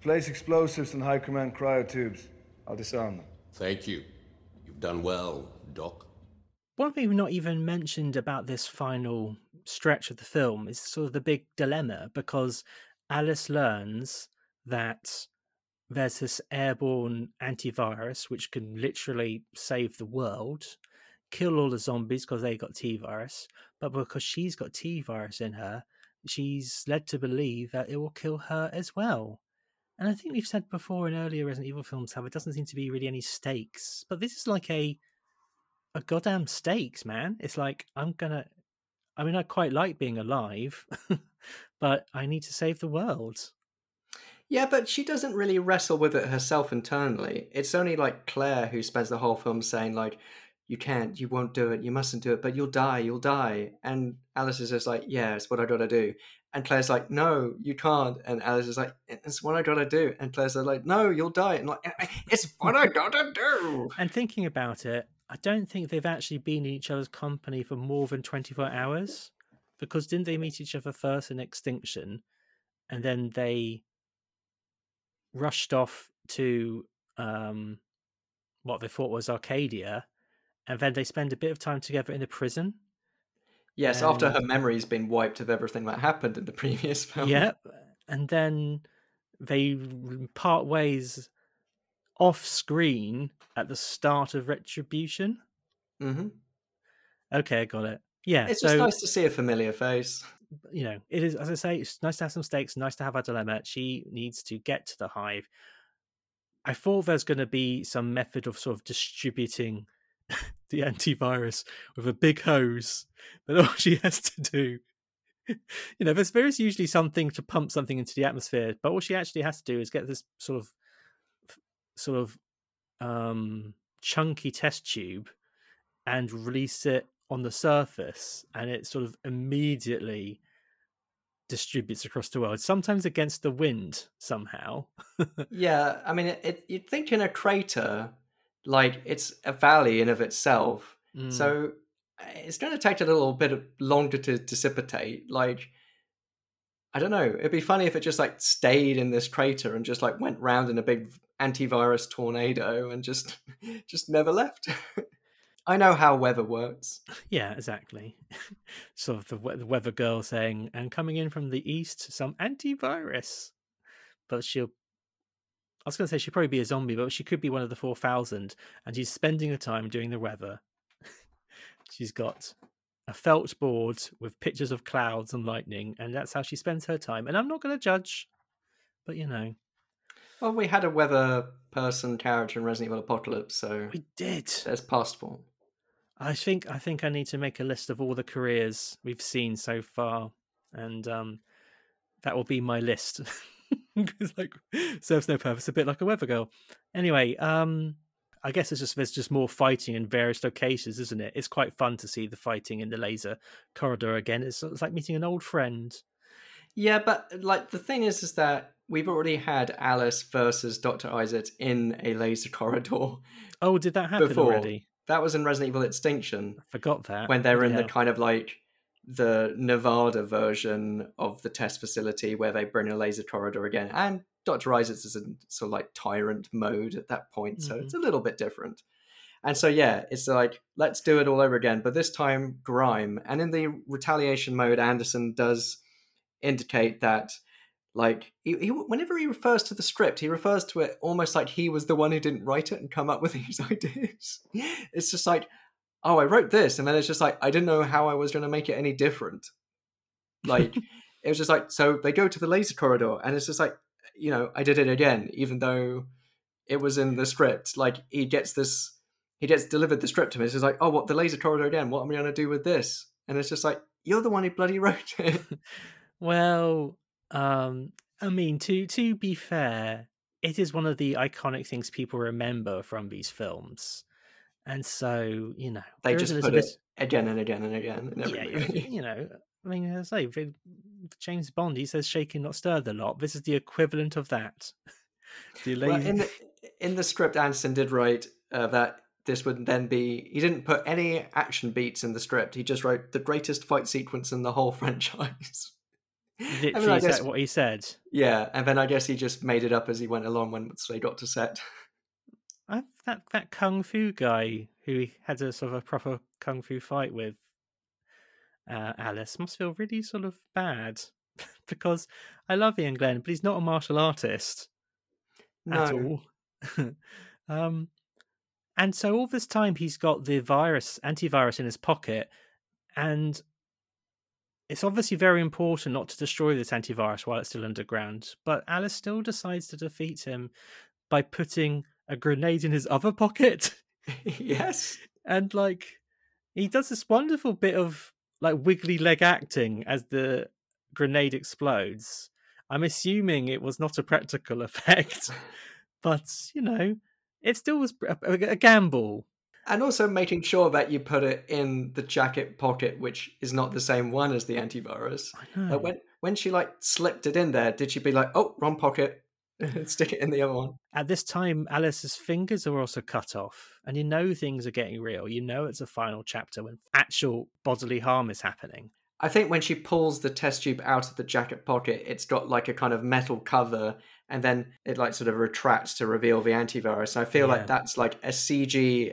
She placed explosives in high command cryotubes. I'll disarm them. Thank you. You've done well, Doc. One thing we've not even mentioned about this final stretch of the film is sort of the big dilemma because Alice learns that there's this airborne antivirus which can literally save the world, kill all the zombies because they got T virus, but because she's got T virus in her, she's led to believe that it will kill her as well. And I think we've said before in earlier Resident Evil films how it doesn't seem to be really any stakes, but this is like a a goddamn stakes, man. It's like I'm gonna. I mean, I quite like being alive, <laughs> but I need to save the world. Yeah, but she doesn't really wrestle with it herself internally. It's only like Claire who spends the whole film saying like, "You can't, you won't do it, you mustn't do it, but you'll die, you'll die." And Alice is just like, "Yeah, it's what I gotta do." And Claire's like, "No, you can't." And Alice is like, "It's what I gotta do." And Claire's like, "No, you'll die." And like, "It's what I gotta do." And thinking about it, I don't think they've actually been in each other's company for more than 24 hours. Because didn't they meet each other first in Extinction? And then they rushed off to um, what they thought was Arcadia. And then they spend a bit of time together in a prison. Yes, after her memory's been wiped of everything that happened in the <laughs> previous film. Yep. And then they part ways off screen at the start of Retribution. Mm-hmm. Okay, I got it. Yeah. It's so just nice to see a familiar face. you know, it is as I say, it's nice to have some stakes, nice to have a dilemma. She needs to get to the hive. I thought there's going to be some method of sort of distributing <laughs> the antivirus with a big hose, but <laughs> all she has to do, you know, there's there is usually something to pump something into the atmosphere, but all she actually has to do is get this sort of sort of um chunky test tube and release it on the surface and it sort of immediately distributes across the world sometimes against the wind somehow. <laughs> Yeah, I mean, it, you'd think in a crater, like it's a valley in of itself, Mm. so it's going to take a little bit of- longer to dissipate. Like, I don't know. It'd be funny if it just like stayed in this crater and just like went round in a big antivirus tornado and just <laughs> just never left. <laughs> I know how weather works. yeah exactly <laughs> sort of the, the weather girl saying and coming in from the east some antivirus but she'll I was going to say she'd probably be a zombie, but she could be one of the 4,000. And she's spending her time doing the weather. <laughs> she's got a felt board with pictures of clouds and lightning, and that's how she spends her time. And I'm not going to judge, but you know, Well, we had a weather person character in Resident Evil Apocalypse, so we did. there's past form. I think I think I need to make a list of all the careers we've seen so far, and um, that will be my list. <laughs> <laughs> it's like serves no purpose, a bit like a weather girl. Anyway, um, I guess it's just there's just more fighting in various locations, isn't it? It's quite fun to see the fighting in the laser corridor again. It's, it's like meeting an old friend. Yeah, but like the thing is, is that we've already had Alice versus Doctor Isaac in a laser <laughs> corridor Oh, did that happen before. already? That was in Resident Evil Extinction I forgot that when they're in Yeah. the kind of like the Nevada version of the test facility where they bring a laser corridor again, and Doctor Isaac is in sort of like tyrant mode at that point, so Mm-hmm. it's a little bit different. And so yeah, it's like let's do it all over again, but this time grime. And in the retaliation mode, Anderson does indicate that like he, he, whenever he refers to the script he refers to it almost like he was the one who didn't write it and come up with <laughs> these ideas it's just like oh i wrote this and then it's just like i didn't know how i was going to make it any different. Like <laughs> it was just like so they go to the laser corridor and it's just like you know i did it again even though it was in the script. Like he gets this he gets delivered the script to me. It's just like oh what the laser corridor again? What am i going to do with this? And it's just like you're the one who bloody wrote <laughs> it. Well um, I mean, to to be fair, it is one of the iconic things people remember from these films, and so you know they just put it again and again and again in every yeah, movie. <laughs> you know. I mean, as I say, James Bond, he says shaking, not stirred" a lot. This is the equivalent of that. <laughs> the Well, in the in the script, Anderson did write uh, that this would then be. He didn't put any action beats in the script. He just wrote the greatest fight sequence in the whole <laughs> franchise. literally I mean, I guess- what he said. yeah, and then I guess he just made it up as he went along once they got to set. I, that that kung fu guy who he had a sort of a proper kung fu fight with uh, Alice must feel really sort of bad <laughs> because I love Iain Glen, but he's not a martial artist at all. <laughs> um, and so all this time he's got the virus, antivirus in his pocket, and it's obviously very important not to destroy this antivirus while it's still underground. But Alice still decides to defeat him by putting a grenade in his other pocket. <laughs> yes, and like he does this wonderful bit of like wiggly leg acting as the grenade explodes. I'm assuming it was not a practical <laughs> effect, but you know, it still was a, a, gamble. and also making sure that you put it in the jacket pocket, which is not the same one as the antivirus. I know. Like when when she like slipped it in there, did she be like, "Oh, wrong pocket," <laughs> stick it in the other one? At this time, Alice's fingers are also cut off, and you know things are getting real. You know it's a final chapter when actual bodily harm is happening. I think when she pulls the test tube out of the jacket pocket, it's got like a kind of metal cover, and then it like sort of retracts to reveal the antivirus. I feel Yeah. like that's like a CG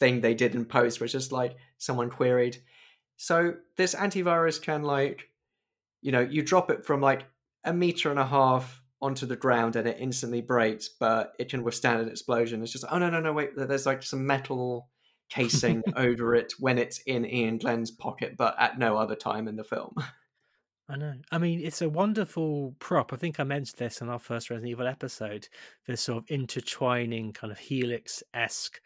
thing they did in post, which is just like someone queried. So this antivirus can like, you know, you drop it from like a meter and a half onto the ground and it instantly breaks, but it can withstand an explosion. It's just oh no no no wait, there's like some metal casing <laughs> over it when it's in Iain Glen's pocket, but at no other time in the film. <laughs> I know. I mean, it's a wonderful prop. I think I mentioned this in our first Resident Evil episode. This sort of intertwining kind of helix esque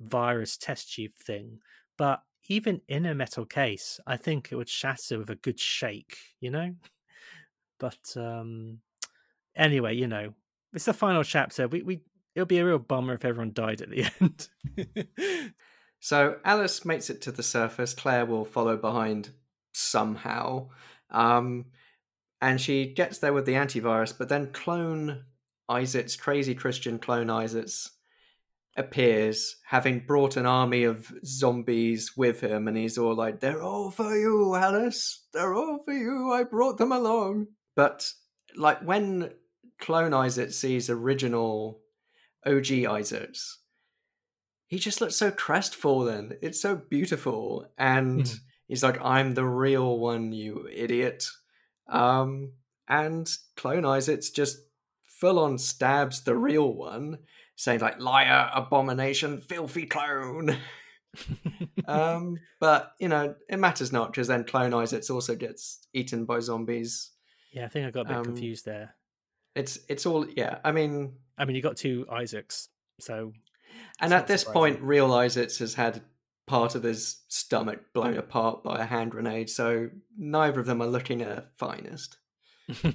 virus test tube thing. But even in a metal case, I think it would shatter with a good shake, you know? But um anyway, you know, it's the final chapter. We we it'll be a real bummer if everyone died at the <laughs> end. <laughs> So Alice makes it to the surface. Claire will follow behind somehow. Um, and she gets there with the antivirus, but then clone Isaacs, crazy Christian clone Isaacs, appears, having brought an army of zombies with him, and he's all like, They're all for you, Alice. They're all for you. I brought them along. But like when clone Isaac sees original OG Isaacs, he just looks so crestfallen. It's so beautiful. And Mhm. he's like, I'm the real one, you idiot. Um, and Clone Isaacs just full on stabs the real one, saying, like, liar, abomination, filthy clone. <laughs> um, but, you know, it matters not because then Clone Isaacs also gets eaten by zombies. yeah, I think I got a bit Um, confused there. It's it's all yeah. I mean, I mean, you got two Isaacs, so And at this surprising. point, Real Isaacs has had part of his stomach blown apart by a hand grenade, so neither of them are looking their finest. <laughs>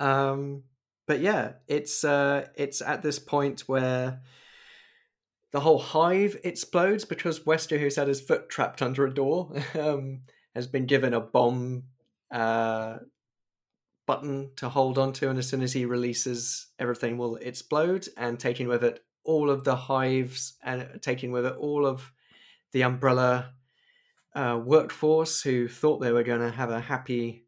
Um, but yeah, it's uh, it's at this point where the whole hive explodes because Wesker, who's had his foot trapped under a door, <laughs> um, has been given a bomb uh, button to hold onto, and as soon as he releases, everything will explode, and taking with it all of the hives, and taking with it all of the umbrella uh, workforce who thought they were going to have a happy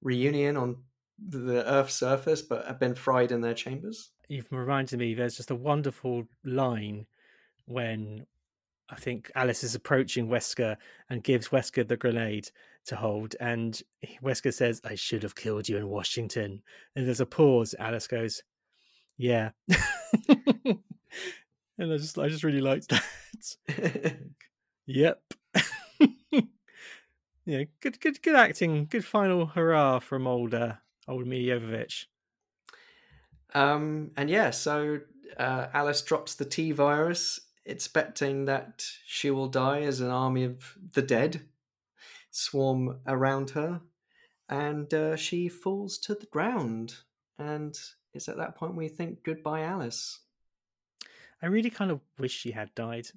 reunion on the Earth's surface, but have been fried in their chambers. you've reminded me there's just a wonderful line when I think Alice is approaching Wesker and gives Wesker the grenade to hold. And Wesker says, I should have killed you in Washington. And there's a pause. Alice goes, Yeah. <laughs> and I just I just really liked <laughs> that. <laughs> yep. yeah, good good good acting. Good final hurrah from old uh, old Mia Um, and yeah, so uh, Alice drops the T virus, expecting that she will die as an army of the dead swarm around her, and uh, she falls to the ground. And it's at that point we think goodbye, Alice. I really kind of wish she had died.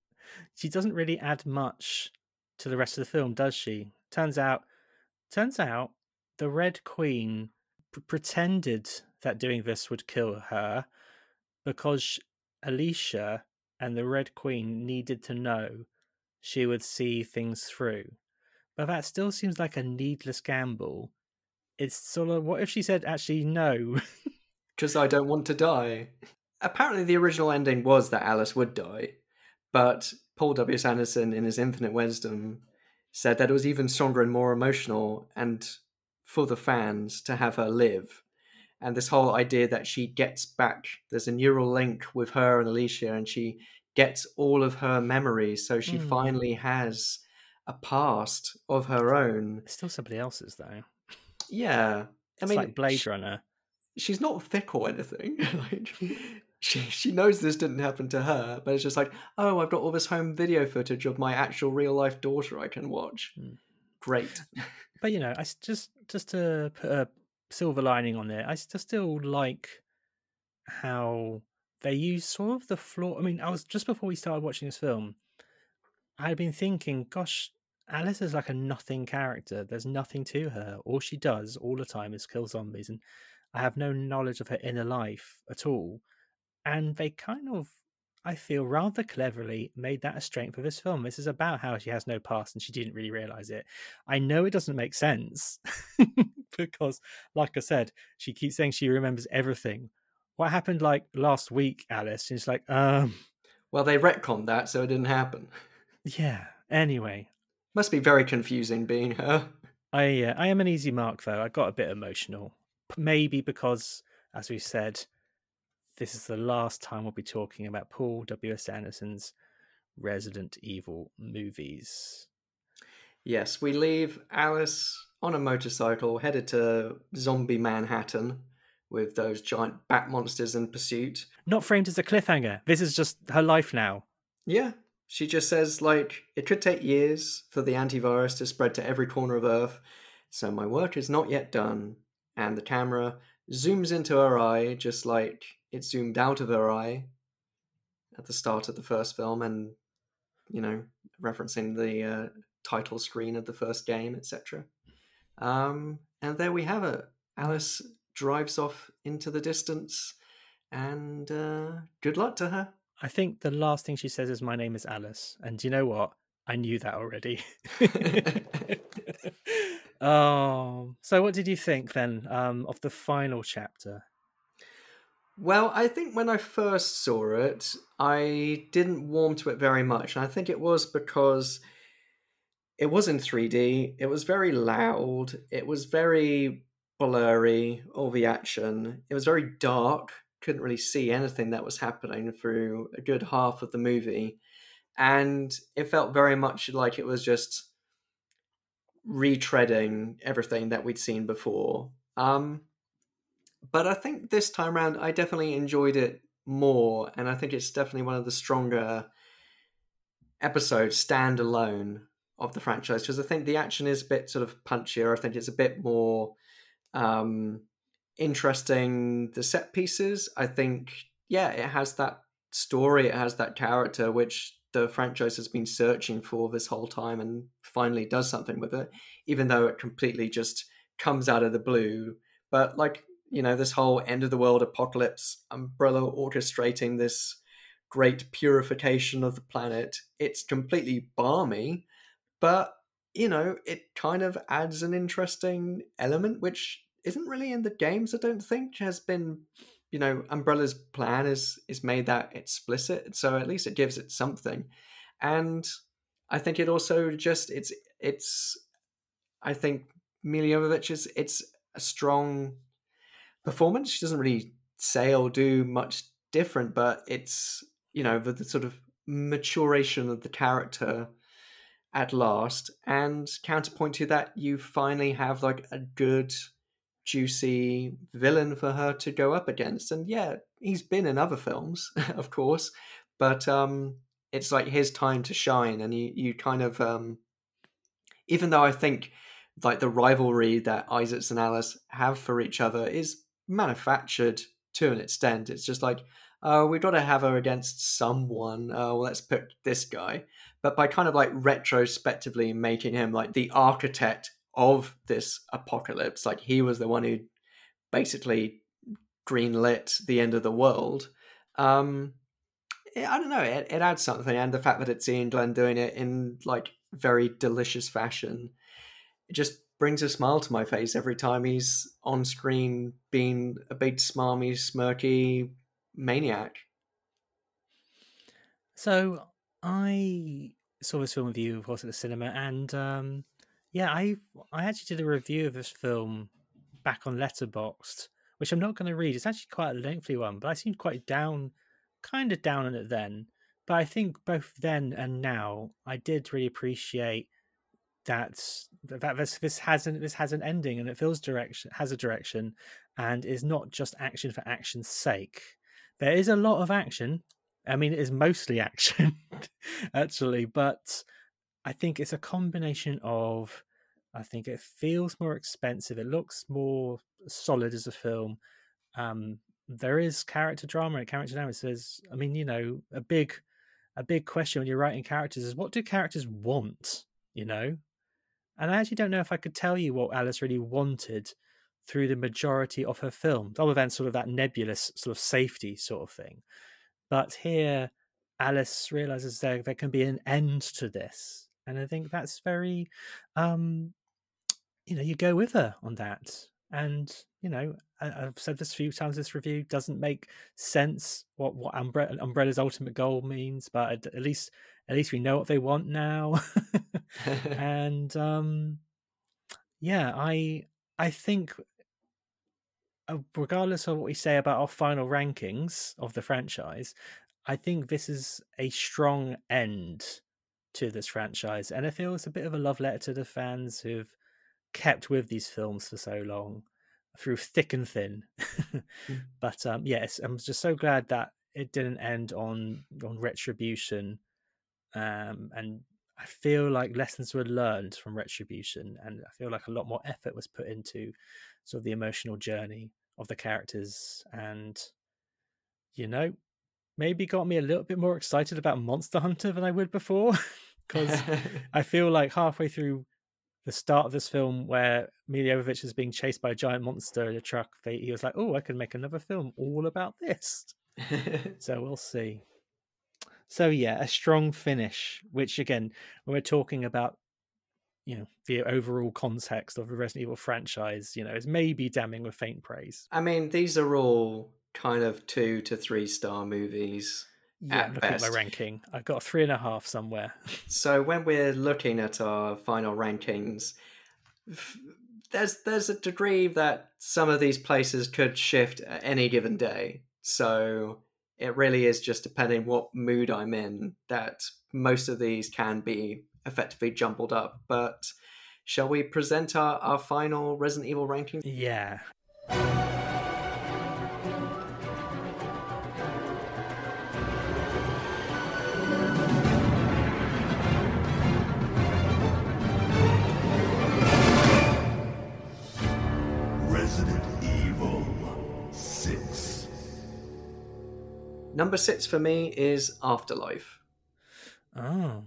<laughs> she doesn't really add much to the rest of the film, does she? Turns out, turns out, the Red Queen p- pretended that doing this would kill her because Alicia and the Red Queen needed to know she would see things through. But that still seems like a needless gamble. It's sort of what if she said, actually, no. <laughs> Because I don't want to die. Apparently, the original ending was that Alice would die, but Paul W. S. Anderson, in his infinite wisdom, said that it was even stronger and more emotional and for the fans to have her live. And this whole idea that she gets back, there's a neural link with her and Alicia, and she gets all of her memories. So she Hmm. finally has a past of her own. It's still somebody else's, though. Yeah. I It's mean, like Blade sh- Runner. she's not thick or anything. <laughs> like, she she knows this didn't happen to her, but it's just like, oh, I've got all this home video footage of my actual real life daughter I can watch. Hmm. Great. But you know, i just just to put a silver lining on there, I still like how they use sort of the flaw. I mean, I was just before we started watching this film, I had been thinking, gosh, Alice is like a nothing character. There's nothing to her. All she does all the time is kill zombies, and I have no knowledge of her inner life at all. And they kind of, I feel, rather cleverly made that a strength of this film. This is about how she has no past and she didn't really realize it. I know it doesn't make sense <laughs> because, like I said, she keeps saying she remembers everything. What happened like last week, Alice? She's like, um, Well, they retconned that, so it didn't happen. yeah. Anyway, Must be very confusing being her. I uh, I am an easy mark though. I got a bit emotional, maybe because, as we said, this is the last time we'll be talking about Paul W. S. Anderson's Resident Evil movies. Yes, we leave Alice on a motorcycle headed to zombie Manhattan with those giant bat monsters in pursuit. Not framed as a cliffhanger. This is just her life now. Yeah, she just says, like, it could take years for the antivirus to spread to every corner of Earth, so my work is not yet done. And the camera zooms into her eye, just like it zoomed out of her eye at the start of the first film, and, you know, referencing the uh, title screen of the first game, etc. Um, and there we have it. Alice drives off into the distance, and uh, good luck to her. I think the last thing she says is, "My name is Alice," and do you know what? I knew that already. <laughs> <laughs> um. So, what did you think then um, of the final chapter? Well, I think when I first saw it, I didn't warm to it very much. And I think it was because it was in 3D, it was very loud, it was very blurry, all the action. It was very dark, couldn't really see anything that was happening through a good half of the movie. And it felt very much like it was just retreading everything that we'd seen before. Um, but I think this time around, I definitely enjoyed it more, and I think it's definitely one of the stronger episodes standalone of the franchise because I think the action is a bit sort of punchier. I think it's a bit more um, interesting. The set pieces, I think, yeah, it has that story, it has that character which the franchise has been searching for this whole time, and finally does something with it, even though it completely just comes out of the blue. But like you know, this whole end of the world apocalypse umbrella orchestrating this great purification of the planet. It's completely balmy, but you know, it kind of adds an interesting element which isn't really in the games, I don't think, has been you know, Umbrella's plan is is made that explicit, so at least it gives it something. And I think it also just it's it's I think Milla Jovovich is it's a strong performance. She doesn't really say or do much different, but it's you know the, the sort of maturation of the character at last. And counterpoint to that, you finally have like a good, juicy villain for her to go up against. And yeah, he's been in other films, <laughs> of course, but um, it's like his time to shine. And you you kind of um, even though I think like the rivalry that Isaacs and Alice have for each other is manufactured to an extent. It's just like, oh, we've got to have her against someone. Oh, well, let's put this guy. But by kind of like retrospectively making him like the architect of this apocalypse, like he was the one who basically greenlit the end of the world. Um, I don't know. It, it adds something, and the fact that it's Iain Glen doing it in like very delicious fashion, it just brings a smile to my face every time he's on screen being a big smarmy smirky maniac so i saw this film with you of course at the cinema and um yeah i i actually did a review of this film back on letterboxd which i'm not going to read it's actually quite a lengthy one but i seemed quite down kind of down on it then but i think both then and now i did really appreciate that that this this has an this has an ending and it feels direction has a direction and is not just action for action's sake. There is a lot of action. I mean, it is mostly <laughs> action, actually, but I think it's a combination of. I think it feels more expensive. It looks more solid as a film. Um, there is character drama and character dynamics. There's, I mean, you know, a big, a big question when you're writing characters is what do characters want? You know, and I actually don't know if I could tell you what Alice really wanted through the majority of her films, other than sort of that nebulous sort of safety sort of thing. But here, Alice realizes there there can be an end to this, and I think that's very, um, you know, you go with her on that. And you know, I, have said this a few times. This review doesn't make sense what what Umbre- Umbrella's ultimate goal means, but at, at least at least we know what they want now. <laughs> <laughs> and um, yeah, I I think uh, regardless of what we say about our final rankings of the franchise, I think this is a strong end to this franchise, and I feel it's a bit of a love letter to the fans who've kept with these films for so long through thick and thin. mm. <laughs> But um, yes, I'm just so glad that it didn't end on on retribution um, and I feel like lessons were learned from Retribution, and I feel like a lot more effort was put into sort of the emotional journey of the characters, and you know, maybe got me a little bit more excited about Monster Hunter than I would before, <laughs> because <laughs> I feel like halfway through the start of this film, where Milla Jovovich is being chased by a giant monster in a truck, he was like, "Oh, I can make another film all about this." <laughs> so we'll see. So yeah, a strong finish, which again, when we're talking about you know the overall context of the Resident Evil franchise, you know, is maybe damning with faint praise. I mean, these are all kind of two to three star movies. Yeah, at look at my ranking. I've got a three and a half somewhere. so when we're looking at our final rankings, there's there's a degree that some of these places could shift at any given day. So it really is just depending what mood I'm in that most of these can be effectively jumbled up. But shall we present our, our final Resident Evil ranking? Yeah. Number six for me is Afterlife. Oh,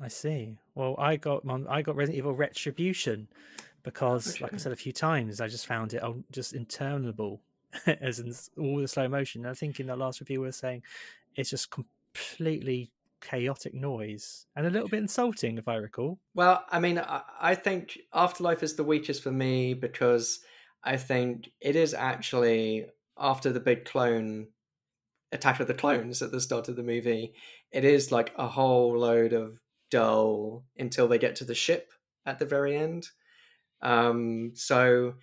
I see. Well, I got I got Resident Evil Retribution because, like I said a few times, I just found it oh, just interminable, <laughs> as in all the slow motion. I think in the last review we were saying it's just completely chaotic noise and a little bit insulting, if I recall. Well, I mean, I, I think Afterlife is the weakest for me because I think it is actually after the big clone attack of the clones at the start of the movie, it is like a whole load of dull until they get to the ship at the very end. Um, so,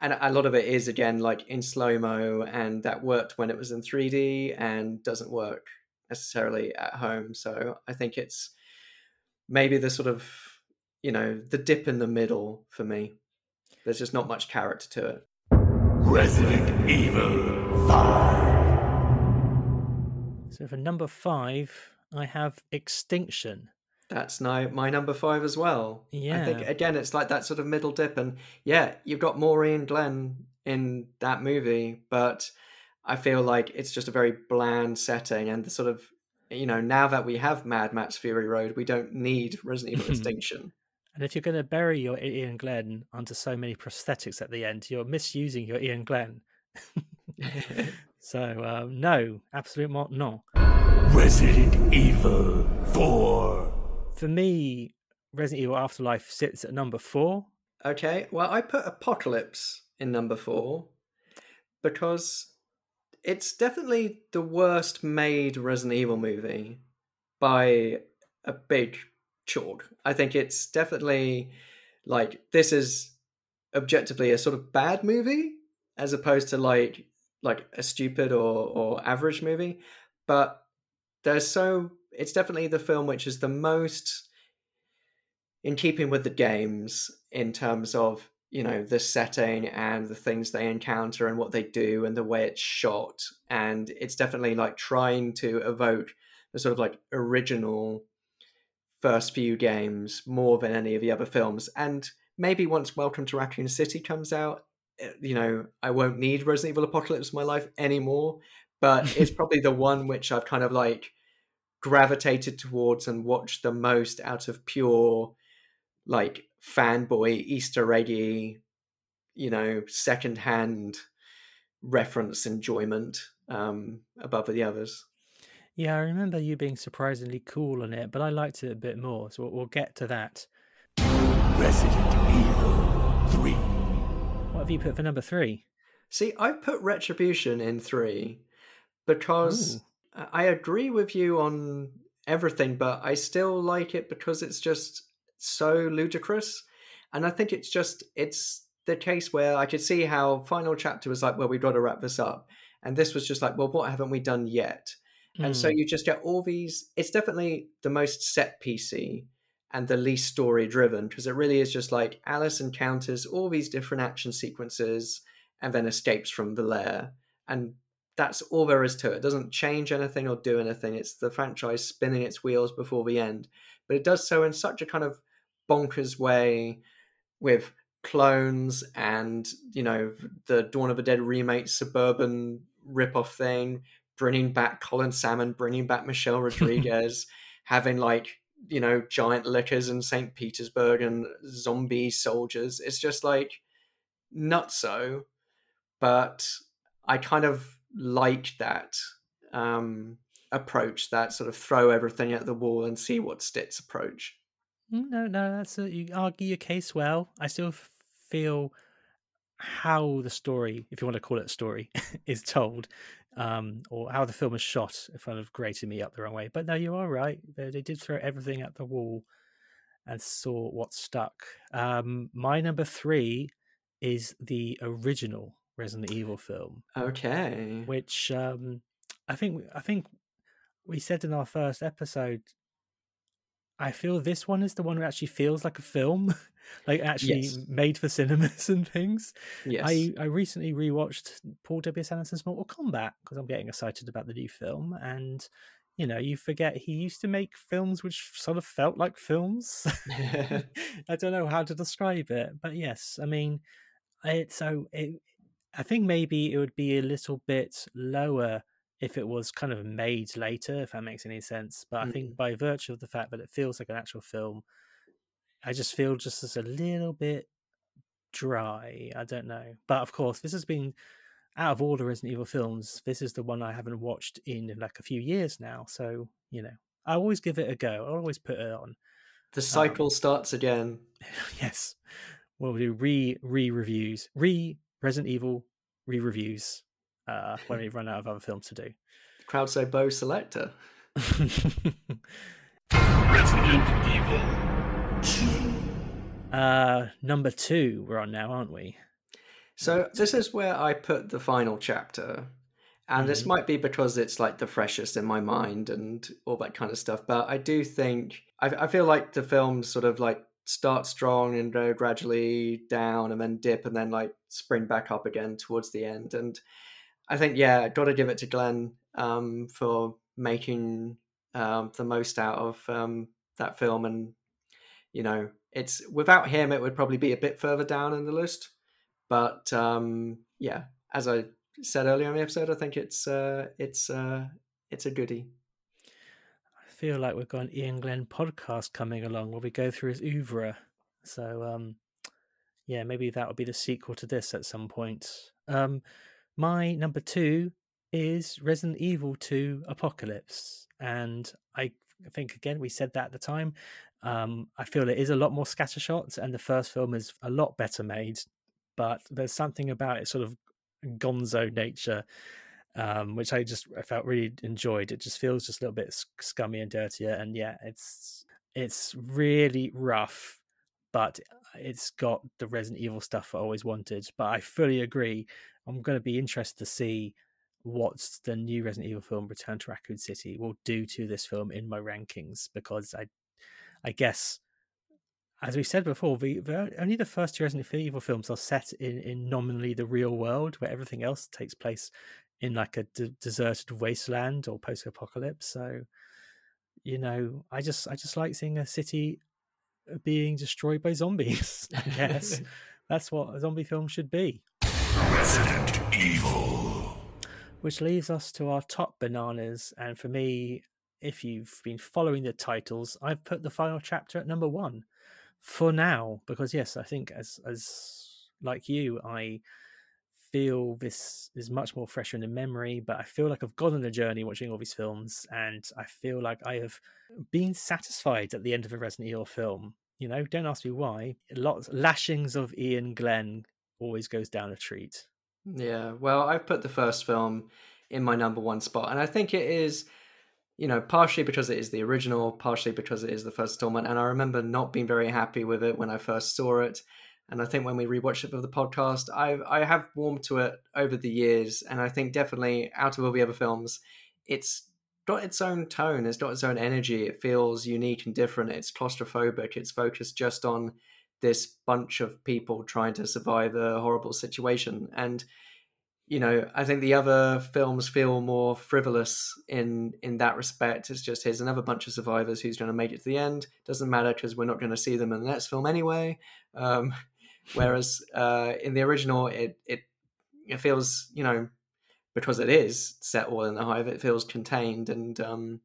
and a lot of it is again like in slow mo, and that worked when it was in 3D and doesn't work necessarily at home. So, I think it's maybe the sort of you know the dip in the middle for me. There's just not much character to it. Resident Evil 5. So for number five, I have Extinction. That's now my number five as well. Yeah. I think again it's like that sort of middle dip, and yeah, you've got more Iain Glen in that movie, but I feel like it's just a very bland setting, and the sort of you know now that we have Mad Max Fury Road, we don't need Resident Evil <laughs> Extinction. And if you're going to bury your Iain Glen under so many prosthetics at the end, you're misusing your Iain Glen. <laughs> <laughs> so um, no, absolutely not. Resident Evil 4. For me, Resident Evil Afterlife sits at number four. Okay, well, I put Apocalypse in number four because it's definitely the worst made Resident Evil movie by a big chalk. I think it's definitely like this is objectively a sort of bad movie as opposed to like like a stupid or or average movie, but there's so it's definitely the film which is the most in keeping with the games in terms of you know the setting and the things they encounter and what they do and the way it's shot. And it's definitely like trying to evoke the sort of like original first few games more than any of the other films. And maybe once welcome to raccoon city comes out you know i won't need resident evil apocalypse in my life anymore but <laughs> it's probably the one which i've kind of like gravitated towards and watched the most out of pure like fanboy Easter eggy, you know, secondhand reference enjoyment um, above the others. Yeah, I remember you being surprisingly cool on it, but I liked it a bit more. So we'll, we'll get to that. Resident Evil 3. What have you put for number three? See, I've put Retribution in three because I I agree with you on everything, but I still like it because it's just so ludicrous. And I think it's just, it's the case where I could see how final chapter was like, well, we've got to wrap this up. And this was just like, well, what haven't we done yet? And so Hmm. you just get all these. It's definitely the most set piecey and the least story driven because it really is just like Alice encounters all these different action sequences and then escapes from the lair. And that's all there is to it. It doesn't change anything or do anything. It's the franchise spinning its wheels before the end. But it does so in such a kind of bonkers way with clones and, you know, the Dawn of the Dead remake suburban rip-off thing, bringing back Colin Salmon, bringing back Michelle <laughs> Rodriguez, having like, you know, giant Lickers in St. Petersburg and zombie soldiers. It's just like nutso, but I kind of like that um, approach, that sort of throw everything at the wall and see what sticks approach. Mm, No, no, that's a, you argue your case well. I still feel how the story, if you want to call it a story, <laughs> is told, um, or how the film is shot, if kind of grated me up the wrong way. But no, you are right. They, they did throw everything at the wall and saw what stuck. Um, my number three is the original Resident Evil film, Okay. which um, I think I think we said in our first episode. I feel this one is the one who actually feels like a film, <laughs> like actually Yes. made for cinemas and things. Yes. I, I recently rewatched Paul W. S. Anderson's Mortal Kombat because I'm getting excited about the new film, and you know, you forget he used to make films which sort of felt like films. <laughs> <laughs> I don't know how to describe it, but yes, I mean, it so it. I think maybe it would be a little bit lower if it was kind of made later, if that makes any sense. But I think mm. by virtue of the fact that it feels like an actual film, I just feel just as a little bit dry. I don't know. But of course, this has been out of all the Resident Evil films, this is the one I haven't watched in like a few years now. So, you know, I always give it a go. I always put it on. the um cycle starts again. <laughs> yes. We'll do re re reviews, re Resident Evil re reviews. Uh, when we run out of other films to do. Crowd say Bo Selector. Resident <laughs> Evil uh, number two, we're on now, aren't we? So this is where I put the final chapter. And this Mhm. might be because it's like the freshest in my mind and all that kind of stuff. But I do think I, I feel like the film sort of like start strong and go gradually down and then dip and then like spring back up again towards the end. And I think yeah, got to give it to Glen um, for making um, the most out of um, that film. And you know, it's without him, it would probably be a bit further down in the list. But um, yeah, as I said earlier in the episode, I think it's uh, it's uh, it's a goodie. I feel like we've got an Iain Glen podcast coming along where we go through his oeuvre. So, um, yeah, maybe that will be the sequel to this at some point. Um, my number two is Resident Evil 2 Apocalypse. And I think, again, we said that at the time. Um, I feel it is a lot more scattershot, and the first film is a lot better made. But there's something about its sort of gonzo nature um, which I just I felt really enjoyed. It just feels just a little bit scummy and dirtier, and yeah, it's it's really rough, but it's got the Resident Evil stuff I always wanted. But I fully agree. I'm going to be interested to see what the new Resident Evil film, Return to Raccoon City, will do to this film in my rankings because I, I guess. As we said before, the, the only the first two Resident Evil films are set in, in nominally the real world, where everything else takes place in like a de- deserted wasteland or post-apocalypse so you know i just i just like seeing a city uh, being destroyed by zombies <laughs> i guess <laughs> that's what a zombie film should be Resident Evil. which leaves us to our top bananas and for me if you've been following the titles i've put the final chapter at number one for now because yes i think as as like you i feel this is much more fresher in the memory, but I feel like I've gone on a journey watching all these films, and I feel like I have been satisfied at the end of a Resident Evil film. You know, don't ask me why. Lots lashings of Iain Glen always goes down a treat. Yeah, well, I've put the first film in my number one spot, and I think it is, you know, partially because it is the original, partially because it is the first installment, and I remember not being very happy with it when I first saw it. And I think when we rewatched it for the podcast, I I have warmed to it over the years, and I think definitely out of all the other films, it's got its own tone, it's got its own energy. It feels unique and different. It's claustrophobic. It's focused just on this bunch of people trying to survive a horrible situation, and you know, I think the other films feel more frivolous in in that respect. It's just here's another bunch of survivors who's going to make it to the end. Doesn't matter because we're not going to see them in the next film anyway. Um, <laughs> whereas uh, in the original, it it it feels you know because it is set all in the hive, it feels contained, and um,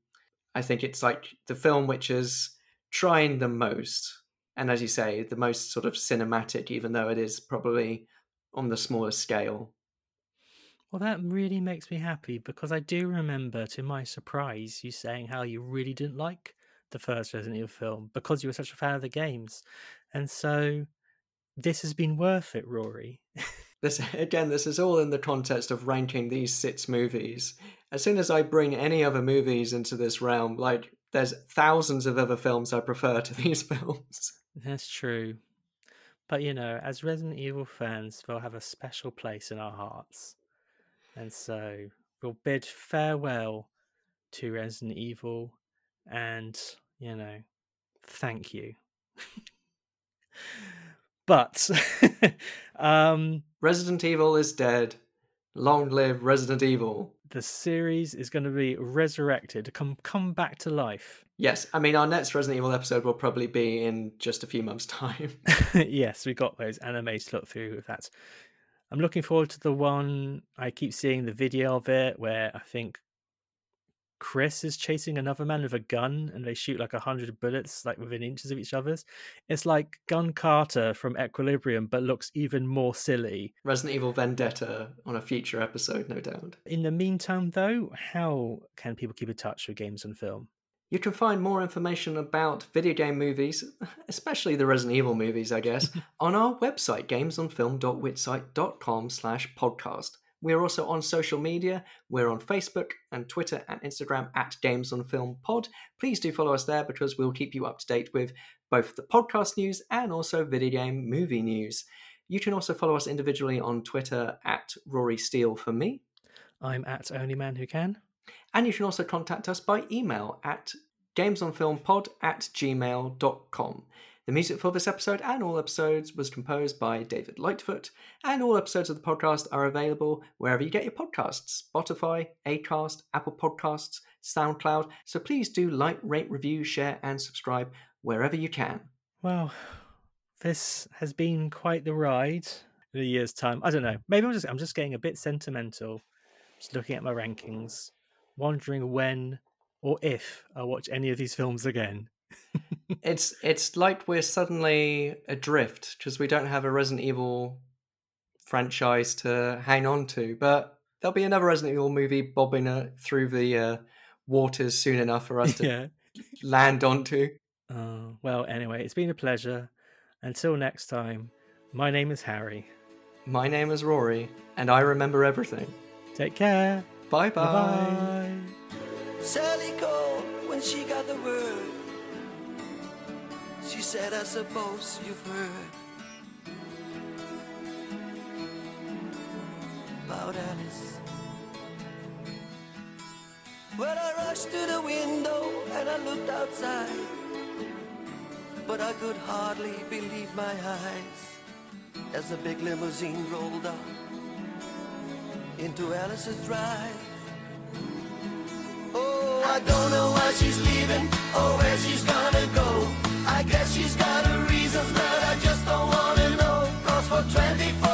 I think it's like the film which is trying the most, and as you say, the most sort of cinematic, even though it is probably on the smaller scale. Well, that really makes me happy because I do remember, to my surprise, you saying how you really didn't like the first Resident Evil film because you were such a fan of the games. And so this has been worth it, Rory. <laughs> This again, this is all in the context of ranking these six movies. As soon as I bring any other movies into this realm, like there's thousands of other films I prefer to <laughs> these films. That's true. But you know, as Resident Evil fans, they'll have a special place in our hearts. And so we'll bid farewell to Resident Evil and, you know, thank you. <laughs> but <laughs> um Resident Evil is dead. Long live Resident Evil. the series is going to be resurrected, come come back to life. Yes, I mean our next Resident Evil episode will probably be in just a few months' <laughs> time. <laughs> yes, we got those animes to look through with that. I'm looking forward to the one I keep seeing the video of it where I think Chris is chasing another man with a gun and they shoot like a hundred bullets like within inches of each other's. It's like gun kata from Equilibrium, but looks even more silly. Resident Evil Vendetta on a future episode, no doubt. In the meantime, though, how can people keep in touch with games and film? You can find more information about video game movies, <laughs> especially the Resident Evil movies, I guess, <laughs> on our website, gamesonfilm.wixsite.com slash podcast. We're also on social media. We're on Facebook and Twitter and Instagram at Games on Film Pod. Please do follow us there because we'll keep you up to date with both the podcast news and also video game movie news. You can also follow us individually on Twitter at Rory Steele for me. I'm at Only Man Who Can. And you can also contact us by email at gamesonfilmpod at gmail.com. The music for this episode and all episodes was composed by David Lightfoot, and all episodes of the podcast are available wherever you get your podcasts Spotify, Acast, Apple Podcasts, SoundCloud. So please do like, rate, review, share, and subscribe wherever you can. Well, this has been quite the ride in a year's time. I don't know. Maybe I'm just I'm just getting a bit sentimental. Just looking at my rankings, wondering when or if I'll watch any of these films again. it's it's like we're suddenly adrift because we don't have a Resident Evil franchise to hang on to. But there'll be another Resident Evil movie bobbing uh, through the uh, waters soon enough for <laughs> us to yeah. land onto. Uh, well, anyway, it's been a pleasure. Until next time, my name is Harry. My name is Rory, and I remember everything. Take care. Bye bye. Sally called when she got the word. She said, I suppose you've heard about Alice. Well, I rushed to the window and I looked outside, but I could hardly believe my eyes as a big limousine rolled up into Alice's drive. Oh, I don't know why she's leaving or where she's gonna go. I guess she's got her reasons, but I just don't wanna know. Cause for 24